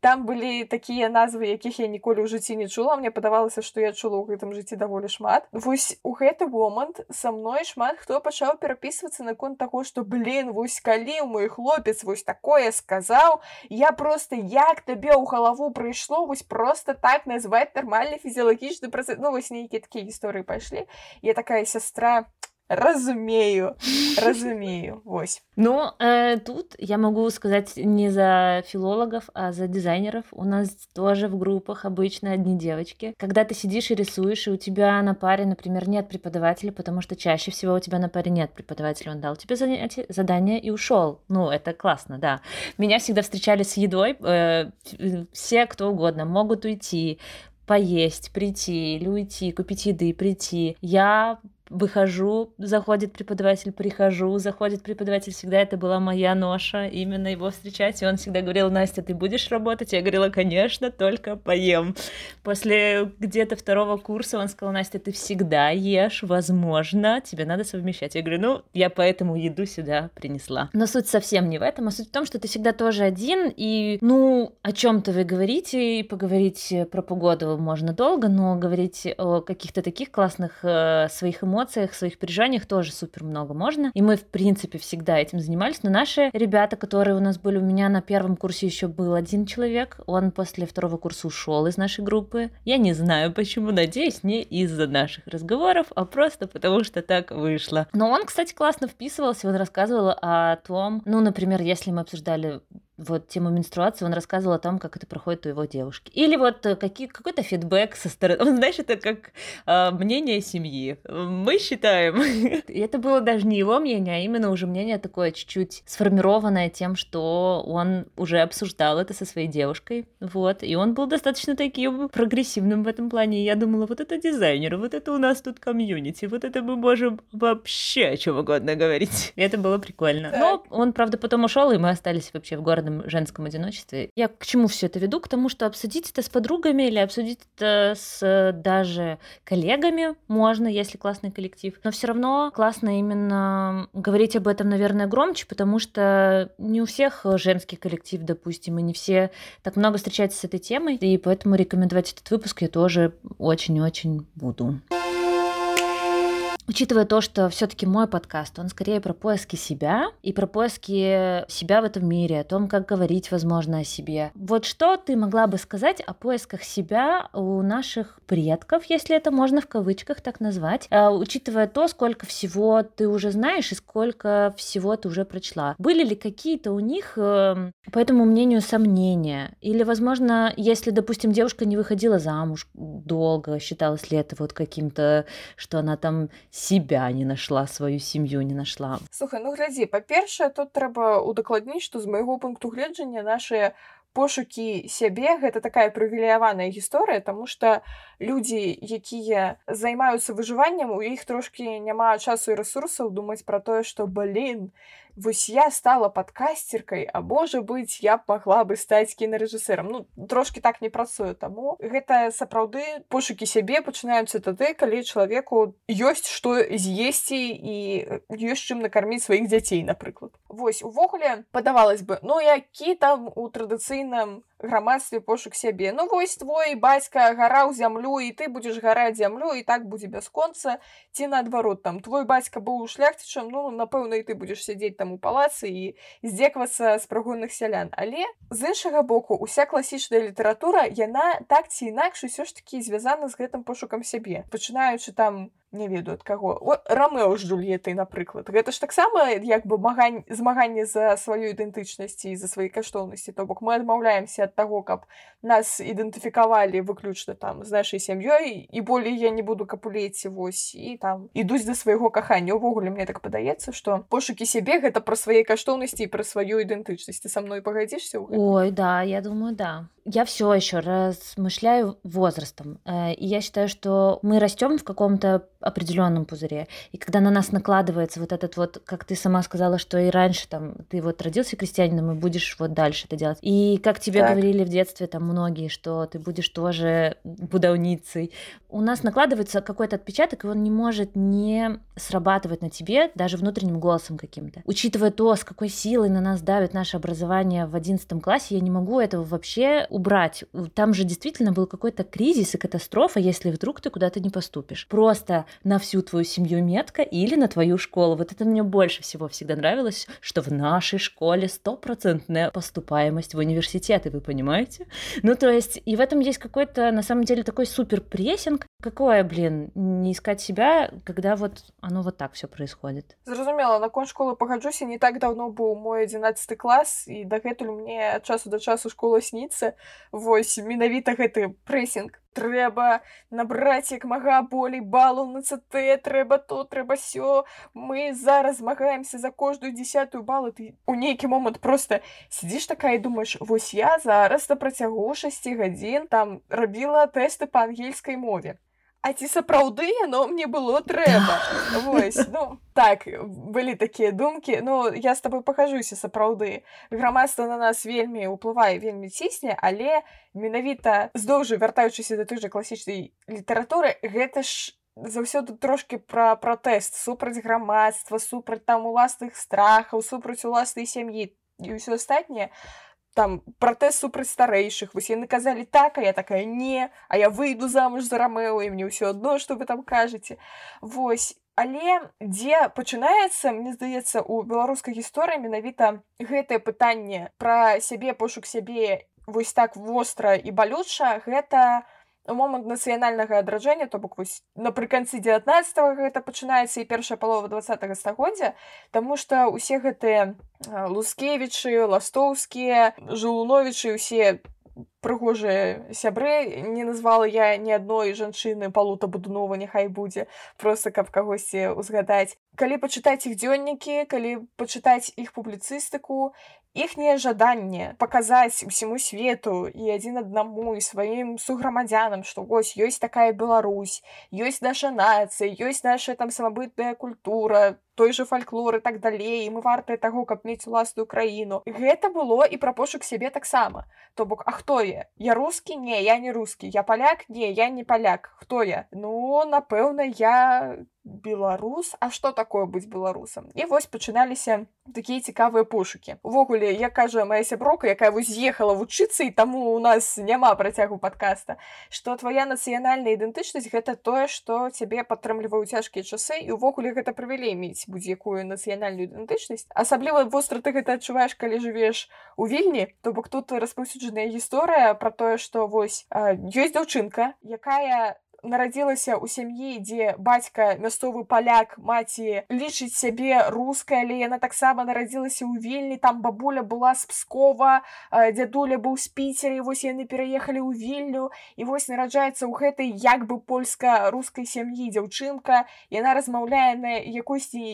там былі такія назвы якіх я ніколі ў жыцці не чула мне падавалася што я чула ў гэтым жыцці даволі шмат вось у гэты момант са мной шмат хто пачаў перапісвацца наконт таго што блин вось калі мой хлопец вось такое сказаў я просто як табе ў галаву прыйшло вось просто так назваць нармальны фізіялагічны працэс ну вось нейкія такія гісторыі пайшлі я такая сястра разумею разумею. Вось. Ну э, тут я могу сказать не за филологов а за дизайнеров. У нас тоже в группах обычно одни девочки. Когда ты сидишь и рисуешь и у тебя на паре например нет преподавателя потому что чаще всего у тебя на паре нет преподавателя. Он дал тебе занятие задание и ушел. Ну это классно да. Меня всегда встречали с едой э, все кто угодно. Могут уйти поесть прийти или уйти купить еды прийти. Я выхожу, заходит преподаватель, прихожу, заходит преподаватель, всегда это была моя ноша, именно его встречать, и он всегда говорил, Настя, ты будешь работать? Я говорила, конечно, только поем. После где-то второго курса он сказал, Настя, ты всегда ешь, возможно, тебе надо совмещать. Я говорю, ну, я поэтому еду сюда принесла. Но суть совсем не в этом, а суть в том, что ты всегда тоже один, и, ну, о чем-то вы говорите, и поговорить про погоду можно долго, но говорить о каких-то таких классных э, своих эмоциях, эмоциях, своих переживаниях тоже супер много можно. И мы, в принципе, всегда этим занимались. Но наши ребята, которые у нас были, у меня на первом курсе еще был один человек. Он после второго курса ушел из нашей группы. Я не знаю почему, надеюсь, не из-за наших разговоров, а просто потому что так вышло. Но он, кстати, классно вписывался, он рассказывал о том, ну, например, если мы обсуждали вот тему менструации, он рассказывал о том, как это проходит у его девушки. Или вот э, какие, какой-то фидбэк со стороны. Он, знаешь, это как э, мнение семьи. Мы считаем. И это было даже не его мнение, а именно уже мнение такое чуть-чуть сформированное тем, что он уже обсуждал это со своей девушкой. Вот. И он был достаточно таким прогрессивным в этом плане. И я думала, вот это дизайнер, вот это у нас тут комьюнити, вот это мы можем вообще о чем угодно говорить. И это было прикольно. Но он, правда, потом ушел, и мы остались вообще в городе постоянном женском одиночестве. Я к чему все это веду? К тому, что обсудить это с подругами или обсудить это с даже коллегами можно, если классный коллектив. Но все равно классно именно говорить об этом, наверное, громче, потому что не у всех женский коллектив, допустим, и не все так много встречаются с этой темой. И поэтому рекомендовать этот выпуск я тоже очень-очень буду. Учитывая то, что все-таки мой подкаст, он скорее про поиски себя и про поиски себя в этом мире, о том, как говорить, возможно, о себе. Вот что ты могла бы сказать о поисках себя у наших предков, если это можно в кавычках так назвать, а, учитывая то, сколько всего ты уже знаешь и сколько всего ты уже прочла. Были ли какие-то у них, эм, по этому мнению, сомнения? Или, возможно, если, допустим, девушка не выходила замуж долго, считалось ли это вот каким-то, что она там себя не нашла сваю сям'ю не нашла. Слухай ну глядзі па-першае тут трэба удакладніць што з майго пункту гледжання нашыя пошукі сябе гэта такая прывілеяваная гісторыя тому что людзі якія займаюцца выжываннем у іх трошки няма часу і ресурсаў думаць про тое что блин вось я стала подкастеркой а можа быть я б могла бы стаць кінарэжысэрам ну трошки так не працую таму гэта сапраўды пошукі сябе пачынаюцца тады калі чалавеку ёсць што з'есці і ёсць чым накарміць сваіх дзяцей напрыклад вось увогуле падавалось бы ну які там у традыцыйным грамадстве пошук сябе. Ну вось твой бацька гараў зямлю і ты будзеш гараць зямлю і так будзе бясконца ці наадварот там твой бацька быў шляхцічам ну напэўна і ты будзеш сядзець там у палацы і здзеквацца з прагонных сялян. Але з іншага боку уся класічная літаратура яна так ці інакш усё ж такі звязана з гэтым пошукам сябе. Пачынаючы там не ведаю ад каго рамео з джульетай напрыклад гэта ж таксама як бы магань змаганне за сваю ідэнтычнасці і за свае каштоўнасці то бок мы адмаўляемся ад таго каб нас ідэнтыфікавалі выключна там з нашай сям'ёй і болей я не буду капулеці вось і там ідуць да свайго кахання увогуле мне так падаецца што пошукі сябе гэта пра свае каштоўнасці і пра сваю ідэнтычнасці са мной пагадзішся ой да я думаю да я все еще размышляю возрастом. Э, и я считаю, что мы растем в каком-то определенном пузыре. И когда на нас накладывается вот этот вот, как ты сама сказала, что и раньше там ты вот родился крестьянином и будешь вот дальше это делать. И как тебе так. говорили в детстве там многие, что ты будешь тоже будовницей. У нас накладывается какой-то отпечаток, и он не может не срабатывать на тебе даже внутренним голосом каким-то. Учитывая то, с какой силой на нас давит наше образование в одиннадцатом классе, я не могу этого вообще убрать. Там же действительно был какой-то кризис и катастрофа, если вдруг ты куда-то не поступишь. Просто на всю твою семью метка или на твою школу. Вот это мне больше всего всегда нравилось, что в нашей школе стопроцентная поступаемость в университеты, вы понимаете? Ну, то есть, и в этом есть какой-то, на самом деле, такой супер прессинг. Какое, блин, не искать себя, когда вот оно вот так все происходит. Зразумела, наконт школы пагаджуся, не так давно был мой 11 класс, и дагэтуль мне ад часу да часу школа снится. Вось менавіта гэты прэсінг трэба набраць як мага болей балу на ЦТ трэба то трэба сё мы зараз змагаемся за кожную десятую балу ты у нейкі момант просто сидзіш такая і думаешь вось я зараз на працягу 6 гадзін там рабіла тэсты па ангельскай мове А ці сапраўды яно мне было трэба Вось, ну, так былі такія думкі Ну я з тобой пахажуся сапраўды грамадства на нас вельмі ўплывае вельмі цісне але менавіта здоўжу вяртаючыся да той жа класічнай літаратуры гэта ж заўсёды трошки пра пратэст. Супраць грамадства супраць там уласных страхаў супраць уласнай сям'і і ўсё астатняе там пратэз супраць старэйшых вось яны казалі так а я такая не а я выйду замуж за рамео і мне ўсё адно што вы там кажаце восьось але дзе пачынаецца мне здаецца у беларускай гісторыі менавіта гэтае пытанне пра сябе пошук сябе вось так востра і балюча гэта у момант нацыянальнага адраджэння то бок вось напрыканцы 19 гэта пачынаецца і першая палова два стагоддзя Таму што усе гэтыя лускевічы ластоўскія жулуновічы усе прыгожыя сябры не назвала я ні адной жанчыны палута будунова няхай будзе просто каб кагосьці узгадаць калі пачытаць іх дзённікі калі пачытаць іх публіцыстыку іхняе жаданне паказаць усяму свету і адзін аднаму і сваім суграмадзянам што вось ёсць такая Беларусь ёсць наша нацыя ёсць наша там самабытная культура той же фальклор і так далей мы вартыя таго каб мець уласную краіну гэта было і пра пошук сябе таксама то бок а хто я я рускі не я не рускі я паляк не я не паляк хто я ну напэўна я беларус а что такое быць беларусам і вось пачыналіся такія цікавыя пошукі увогуле я кажа моя сяброка якая вось з'ехала вучыцца і таму у нас няма працягу подкаста. Что твоя нацыянальная ідэнтычнасць гэта тое что цябе падтрымліваюць цяжкія часы і увогуле гэта прывялей мець будзе-якую нацыянальную ідэнтычнасць асабліва востра ты гэта адчуваеш калі жывеш у вільні то бок тут распаўсюджаная гісторыя про тое что вось ёсць дзяўчынка якая нарадзілася ў сям'і дзе бацька мясцовы паляк маці лічыць сябе рускай але яна таксама нарадзілася ў вільні там бабуля была з пскова дзядуля быў з піцеры вось яны пераехалі ў вільню і вось нараджаецца ў гэтай як бы польска-рускай сям'і дзяўчынка яна размаўляе на якосьці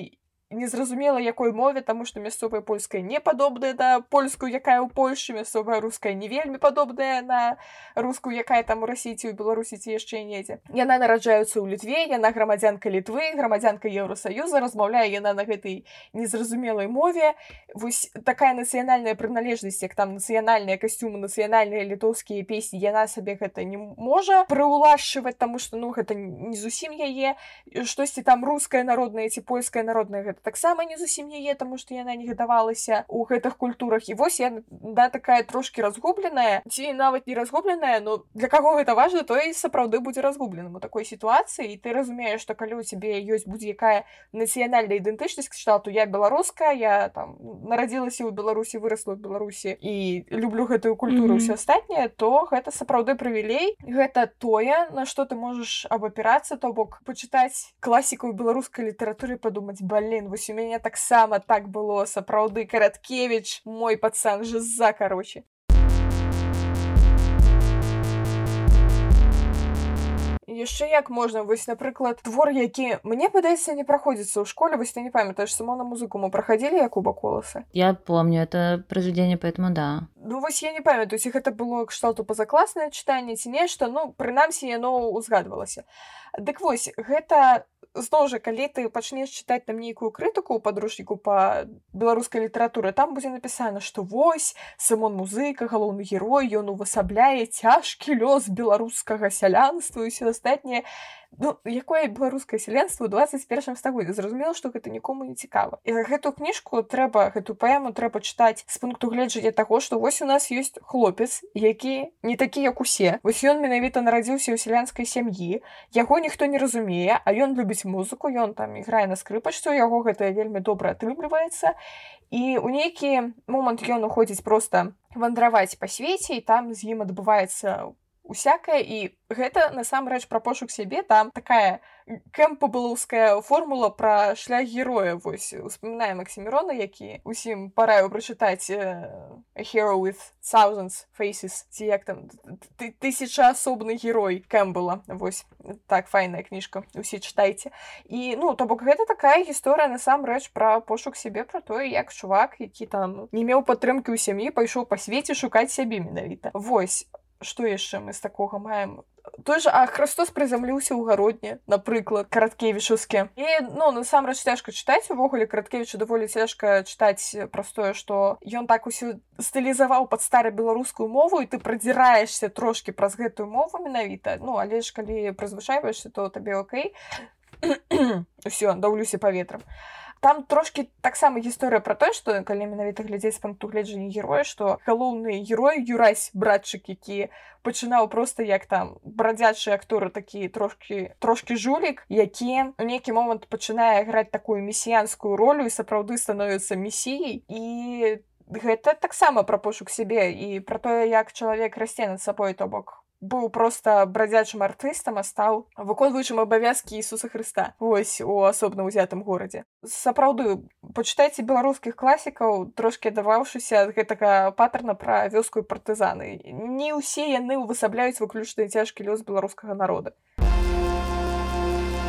незразумела якой мове таму што мясцовая польская не падобная да польскую якая ў польльшы мясцовая руская не вельмі падобная на рускую якая там у расіці у беларусіці яшчэ недзе. Яна нараджаюцца ў літве яна грамадзянка літвы грамадзянка еўросаюза размаўляе яна на гэтай незразумелай мове. Вось такая нацыянальная прыналежнасць як там нацыянальныя касцюмы нацыянальныя літоўскія песні яна сабе гэта не можа прыулашчваць таму што ну гэта не зусім яе. Штосьці там руская народная ці польская народная гэта таксама не зусім яе таму што яна не гадавалася у гэтых культурах і вось я да такая трошки разгубленая ці нават не разгубленая но для каго гэта важна то і сапраўды будзе разгубленым у такой сітуацыі і ты разумееш што калі у цябе ёсць будзе якая нацыянальная ідэнтычнасць кшталту я беларуская я там нарадзілася ў беларусі вырасла ў беларусі і люблю гэтую культуру mm -hmm. ўсё астатняе то гэта сапраўды прывілей гэта тое на што ты можаш абапірацца то бок пачытаць класіку беларускай літаратуры падумаць бален вось у мяне таксама так было сапраўды караткевич мой пацан жиза кароче яшчэ як можна вось напрыклад твор які мне падаецца не праходзіцца ў школе вось ты не памятаеш само на музыку мы праходзілі як уба коласа я помню это произведение поэтому да ну вось я не памятаю ці гэта было кшталту пазакласнае чытанне ці нешта ну прынамсі яно узгадвалася дык вось гэта зноў жа калі ты пачнеш чытаць там нейкую крытыку ў падручніку па беларускай літаратуры там будзе напісана што вось самон музыка галоўны герой ён увасабляе цяжкі лёс беларускага сялянства і ўсё астатняе ну якое беларускае сяленство 21 стагоддзя зразумела што гэта нікому не цікава і гэту кніжку трэба гэту паэму трэба чытаць з пункту гледжання таго што вось у нас ёсць хлопец які не такі як усе вось ён менавіта нарадзіўся ў сялянскай сям'і яго ніхто не разумее а ён любіць музыку ён там іграе на скрыпачцу яго гэта вельмі добра атрымліваецца і у нейкі момант ён уходзіць просто вандраваць па свеце і там з ім адбываецца усякае і гэта насамрэч пра пошук сябе там такая кэмпабылаўская формула пра шлях героя. Вось успамінае максімірона які усім параю прачытаць hero with thousands faces ці як там тысяча асобны герой кэмбыла вось так файная кніжка усе чытайце. І ну то бок гэта такая гісторыя насамрэч пра пошук сябе пра тое як чувак які там не меў падтрымкі ў сям'і пайшоў па свеце шукаць сябе менавіта. Вось што яшчэ мы з такога маем? Той же а хрыстос прызямліўся ў гародні напрыклад караткевічускі і ну насамрэч цяжка чытаць увогуле караткевічу даволі цяжка чытаць простое што ён так усё стылізаваў пад стары беларускую мову і ты прадзіраешься трошки праз гэтую мову менавіта. Ну але ж калі прызвычайваешься то табе Окей. Ўсё даўлюся паветрам там трошки таксама гісторыя про тое што калі менавіта глядзець пункту гледжання героя што галоўны герой юрась братчык які пачынаў просто як там брадзячы акторы такі трошки трошки жулік які у нейкі момант пачынае граць такую месіянскую ролю і сапраўды становіцца месіяй і гэта таксама пра пошук сябе і пра тое як чалавек расце над сабой то бок быў проста брадзячым артыстам а стаў выконваючым абавязкі Ісуса Хрыста вось у асобна ўзятым горадзе сапраўды пачытайце беларускіх класікаў трошки адаваўшыся ад гэтага паттерна пра вёску і партызаны не ўсе яны ўвасабляюць выключна цяжкі лёс беларускага народа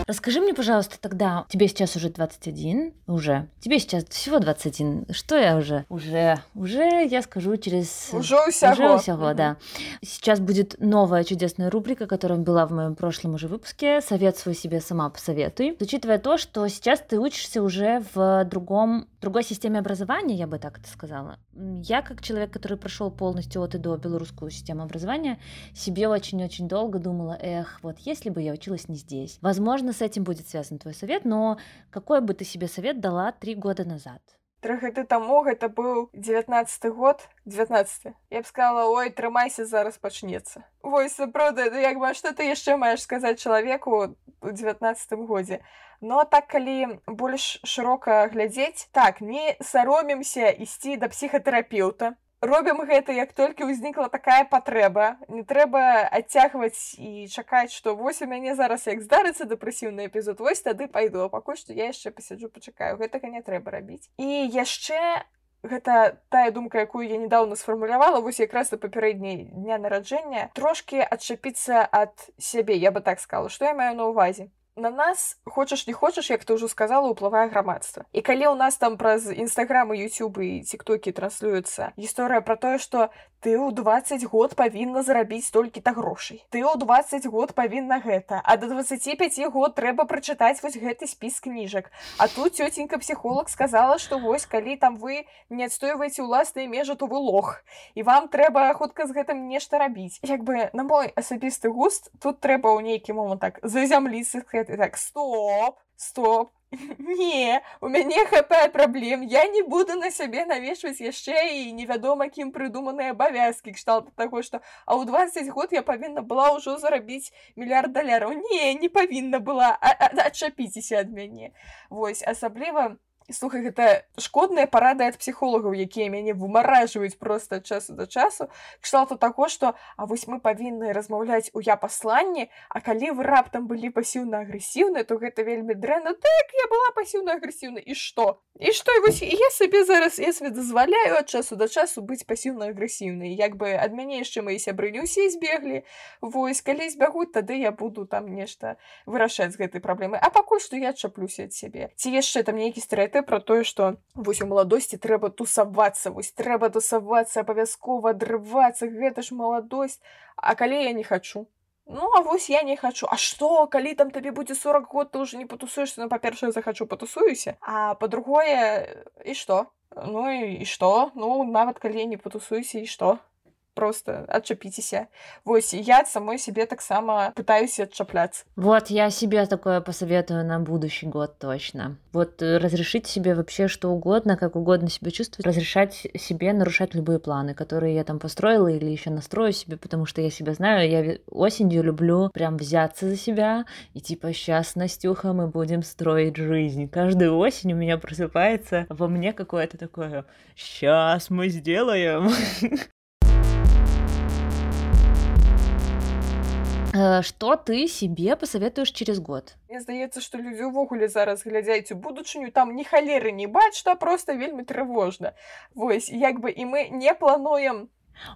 Расскажи мне, пожалуйста, тогда, тебе сейчас уже 21, уже, тебе сейчас всего 21, что я уже? Уже, уже, я скажу, через... Уже усяго. Уже усяго, да. Сейчас будет новая чудесная рубрика, которая была в моем прошлом уже выпуске, «Совет свой себе сама посоветуй». Учитывая то, что сейчас ты учишься уже в другом, другой системе образования, я бы так это сказала. Я, как человек, который прошел полностью от и до белорусскую систему образования, себе очень-очень долго думала, эх, вот если бы я училась не здесь. Возможно, с этим будет связан твой совет, но какой бы ты себе совет дала три года назад? Тры гады таму гэта быў 19 год 19 я б сказала ой трымайся зараз пачнецца Вось сапраўды як бы што ты яшчэ маеш сказаць чалавеку у 19 годзе но так калі больш шырока глядзець так не саромемся ісці да псіхатэрапеўта Робім гэта як толькі ўзнікла такая патрэба. Не трэба адцягваць і чакаць што вось у мяне зараз як здарыцца дэпрэсіўны эпізод вось тады пайду пакуль што я яшчэ пасяджу пачакаю. Гэтага не трэба рабіць. І яшчэ гэта тая думка якую я недавно сфармулявала вось якраз да папярэдняй дня нараджэння трошки адчапіцца ад сябе я бы так сказала. Што я маю на ўвазе на нас хочаш не хочаш як ты ўжо сказала уплывае грамадства і калі ў нас там праз нстаграмы youtube і тиктокі транслюецца гісторыя про тое что ты ў 20 год павінна зарабіць столькі-то грошай ты ў 20 год павінна гэта а до 25 год трэба прачытаць вось гэты спіс кніжак а тут цётенька псіхолог сказала что вось калі там вы не адстойваеце ўласныя межы то вы лох і вам трэба хутка з гэтым нешта рабіць як бы на мой асабісты густ тут трэба ў нейкі момант так зазямліцца ты так стоп стоп не у мяне хапае праблем я не буду на сябе навешваць яшчэ і невядома кім прыдуманыя абавязкі кшталт таго што а ў 20 год я павінна была ўжо зарабіць мільярд даляраў не не павінна была адчапіцеся ад мяне вось асабліва слухай гэта шкодныя парады ад псіхолагаў якія мяне вымаражваюць просто часу да часу кшталту таго што а вось мы павінны размаўляць у я пасланні а калі вы раптам былі пасіўна агрэсіўны то гэта вельмі дрэнна так я была пасіўна агрэсіўна і што і што і вось я сабе зараз я себе дазваляю ад часу да часу быць пасіўна агрэсіўнай як бы ад мяне яшчэ мои сябры не ўсе збеглі вось калі збягуць тады я буду там нешта вырашаць з гэтай праблемы а пакуль што я чаплюся ад сябе ці яшчэ там нейкі стэрэты гэта пра тое што вось у маладосці трэба тусавацца вось трэба тусавацца абавязкова адрывацца гэта ж маладосць а калі я не хочу ну а вось я не хочу А што калі там табе будзе 40 год ты уже не патусуешься ну па-першае захачу патусуюся а по-другое і што ну і што ну нават калі я не патусуюся і што просто отчапіцеся Вось я самой себе таксама пытаюсь отчапляться вот я себе такое посоветую на будущий год точно. Вот э, разрешить себе вообще что угодно как угодно себя чувствовать. Разрешать себе нарушать любые планы которые я там построила или еще настрою себе потому что я себя знаю я осенью люблю прям взяться за себя и типа сейчас Настюха мы будем строить жизнь каждую осень у меня просыпается во мне какое-то такое сейчас мы сделаем Што э, ты себе посоветуешь через год? Мне здаецца, што людзі ўвогуле зараз глядзяць у будучыню там ні халеры не бач, што проста вельмі трывожна. Вось як бы і мы не плануем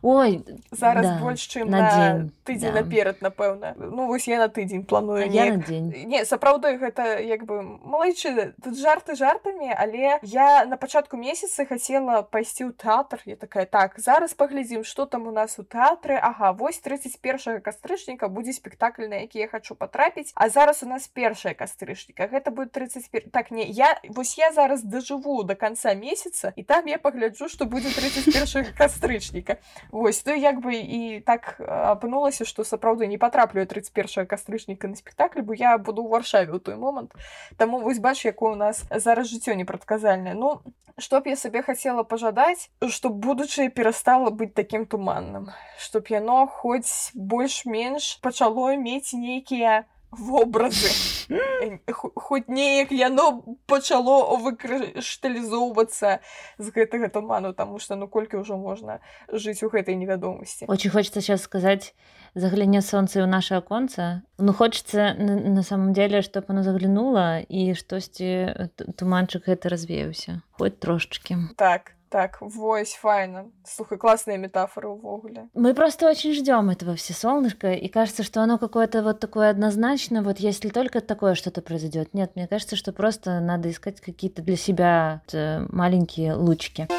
Ой зараз да, больш чым на, на тыдзень да. наперад напэўна ну вось я на тыдзень планую не, дзень не сапраўды гэта як бы малайчы тут жарты жартамі але я на пачатку месяца хацела пайсці ў тэатр я такая так зараз паглядзім что там у нас у тэатры Ага вось 31 кастрычніка будзе спектакль на які я хочу патрапіць а зараз у нас першая кастрычніка гэта будет 31 так не я вось я зараз дажыву до конца месяца і там я пагляджу что будзе 31 кастрычніка Вось то як бы і так апынулася што сапраўды не патраплю 31 кастрычніка на спектакль бо я буду ў варшаве ў той момант Таму вось бач якое у нас зараз жыццё непрадказальнае ну што б я сабе хацела пажадаць чтоб будучае перастала быць такім туманным чтоб яно хоць больш-менш пачало мець нейкія вобразы хоць неяк яно пачало выкрышталізоўвацца з гэтага туману таму што ну колькі ўжо можна жыць у гэтай невядомасці очень хочется сейчас сказать загляне солнце ў наше аконца ну хочется на, на самом деле чтобы оно заглянула і штосьці туманчык гэта развеяўся хоть трошечки так Так, вось файна. Слухай, классные метафоры увогуле. Мы просто очень ждем этого все солнышко, и кажется, что оно какое-то вот такое однозначно, вот если только такое что-то произойдет. Нет, мне кажется, что просто надо искать какие-то для себя э, маленькие лучики.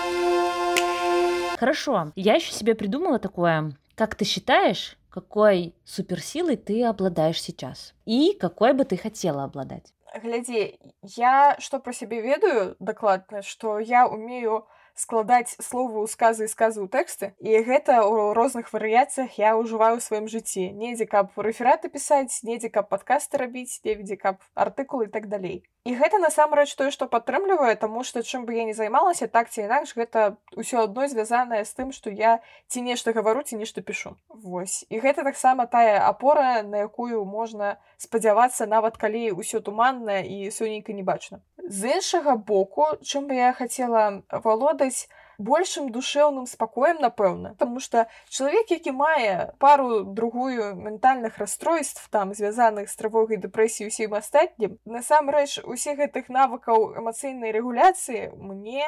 Хорошо, я еще себе придумала такое. Как ты считаешь, какой суперсилой ты обладаешь сейчас? И какой бы ты хотела обладать? Глядзі, я што пра сябе ведаю дакладна, што я умею складаць словы ў сказы і сказы ў тэксты і гэта ў розных варыяцыях я ўжываю ў сваім жыцці недзе каб рэфераты пісаць недзе каб падкасты рабіць недзе каб артыкулы і так далей і гэта насамрэч тое што падтрымлівае таму што чым бы я не займалася так ці інакш гэта ўсё адно звязанае з тым што я ці нешта гавару ці нешта пішу Вось і гэта таксама тая апора на якую можна спадзявацца нават калі ўсё туманнае і сёнейка не бачна з іншага боку чым бы я хацела валодаць большим душэўным спакоем напэўна потому что чалавек які мае пару другую ментальных расстройств там звязаных з трывогай дэпрэсіі усім астатнім насамрэч усіх гэтых навыкаў эмацыйнай рэгуляцыі мне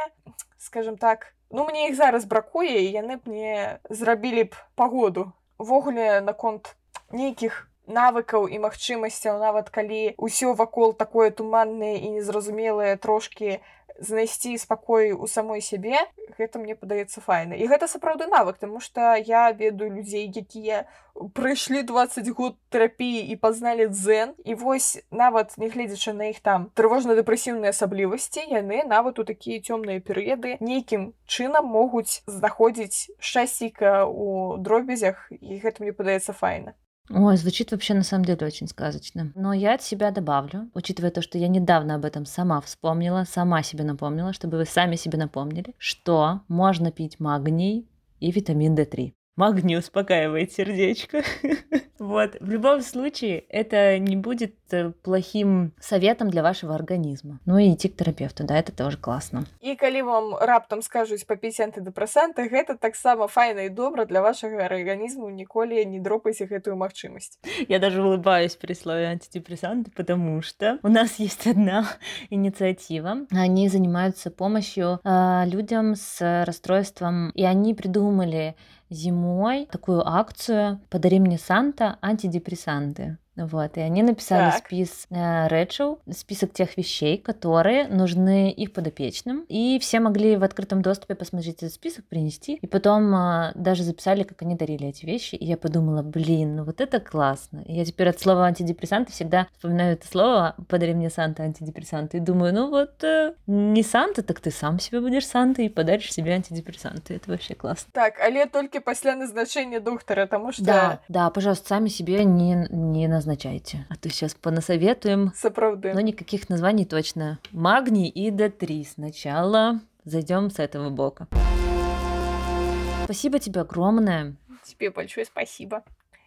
скажем так ну мне іх зараз бракуе і яны б мне зрабілі б пагоду увогуле наконт нейкіх навыкаў і магчымасцяў нават калі ўсё вакол такое туманнае і незразумелае трошки знайсці спакой у самой сябе гэта мне падаецца файна і гэта сапраўды навык тому что я ведаю людзей якія прыйшлі 20 год тэрапіі і пазналі дзен і вось нават нягледзячы на іх там трывожна-дэпрэсіўныя асаблівасці яны нават у такія цёмныя перыяды нейкім чынам могуць знаходзіць шчасціка у дробязях і гэта мне падаецца файна Ой, звучит вообще на самом деле очень сказочно. Но я от себя добавлю, учитывая то, что я недавно об этом сама вспомнила, сама себе напомнила, чтобы вы сами себе напомнили, что можно пить магний и витамин D3. Магний успокаивает сердечко. Вот. В любом случае, это не будет плохим советом для вашего организма. Ну и идти к терапевту, да, это тоже классно. И калі вам раптам скажуць попіць антыдэпрэсанты, гэта таксама файна і добра для вашага арганізму ніколі не дропайце гэтую магчымасць. Я даже улыбаюсь при слове антидепрессанты, потому что у нас есть одна инициатива. Они занимаются помощью э, людям с расстройством, и они придумали зимой такую акцию «Подари мне Санта антидепрессанты». Вот, и они написали так. спис э, список тех вещей, которые нужны их подопечным. И все могли в открытом доступе посмотреть этот список, принести. И потом э, даже записали, как они дарили эти вещи. И я подумала, блин, ну вот это классно. И я теперь от слова антидепрессанты всегда вспоминаю это слово «подари мне Санта антидепрессанты». И думаю, ну вот э, не Санта, так ты сам себе будешь Санта и подаришь себе антидепрессанты. Это вообще классно. Так, але только после назначения доктора, потому что... Да, да, пожалуйста, сами себе не, не назначайте назначайте. А то сейчас понасоветуем. Соправды. Но никаких названий точно. Магний и D3. Сначала зайдем с этого бока. Спасибо тебе огромное. Тебе большое спасибо.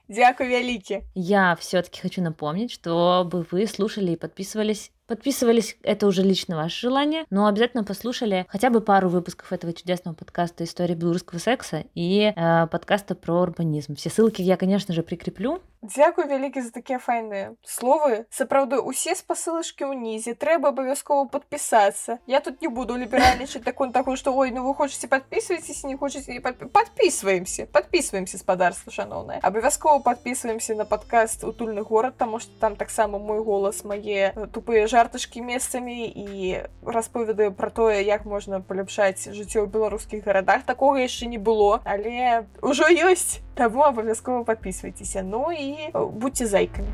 Дякую вялікі. Я все-таки хочу напомнить, чтобы вы слушали и подписывались Подписывались, это уже лично ваше желание, но обязательно послушали хотя бы пару выпусков этого чудесного подкаста «История белорусского секса» и э, подкаста про урбанизм. Все ссылки я, конечно же, прикреплю. Дзякуй вялікі за такія файныя словы сапраўды усе спасылачкі ўнізе трэба абавязкова подпісацца я тут не буду ліберальнічаць такой таго што ой ну вы хочаце подписывайтесь не хочаце не подписываемся подписываемся спадарства шаноўнае абавязкова подписываемся на подкаст утульны горад таму што там таксама мой голас мае тупыя жартачкі месцамі і распавядаю пра тое як можна паляпшаць жыццё ў беларускіх гарадах такога яшчэ не было але ўжо ёсць Таму абавязкова подписывайтеся ну і будьте зайкамі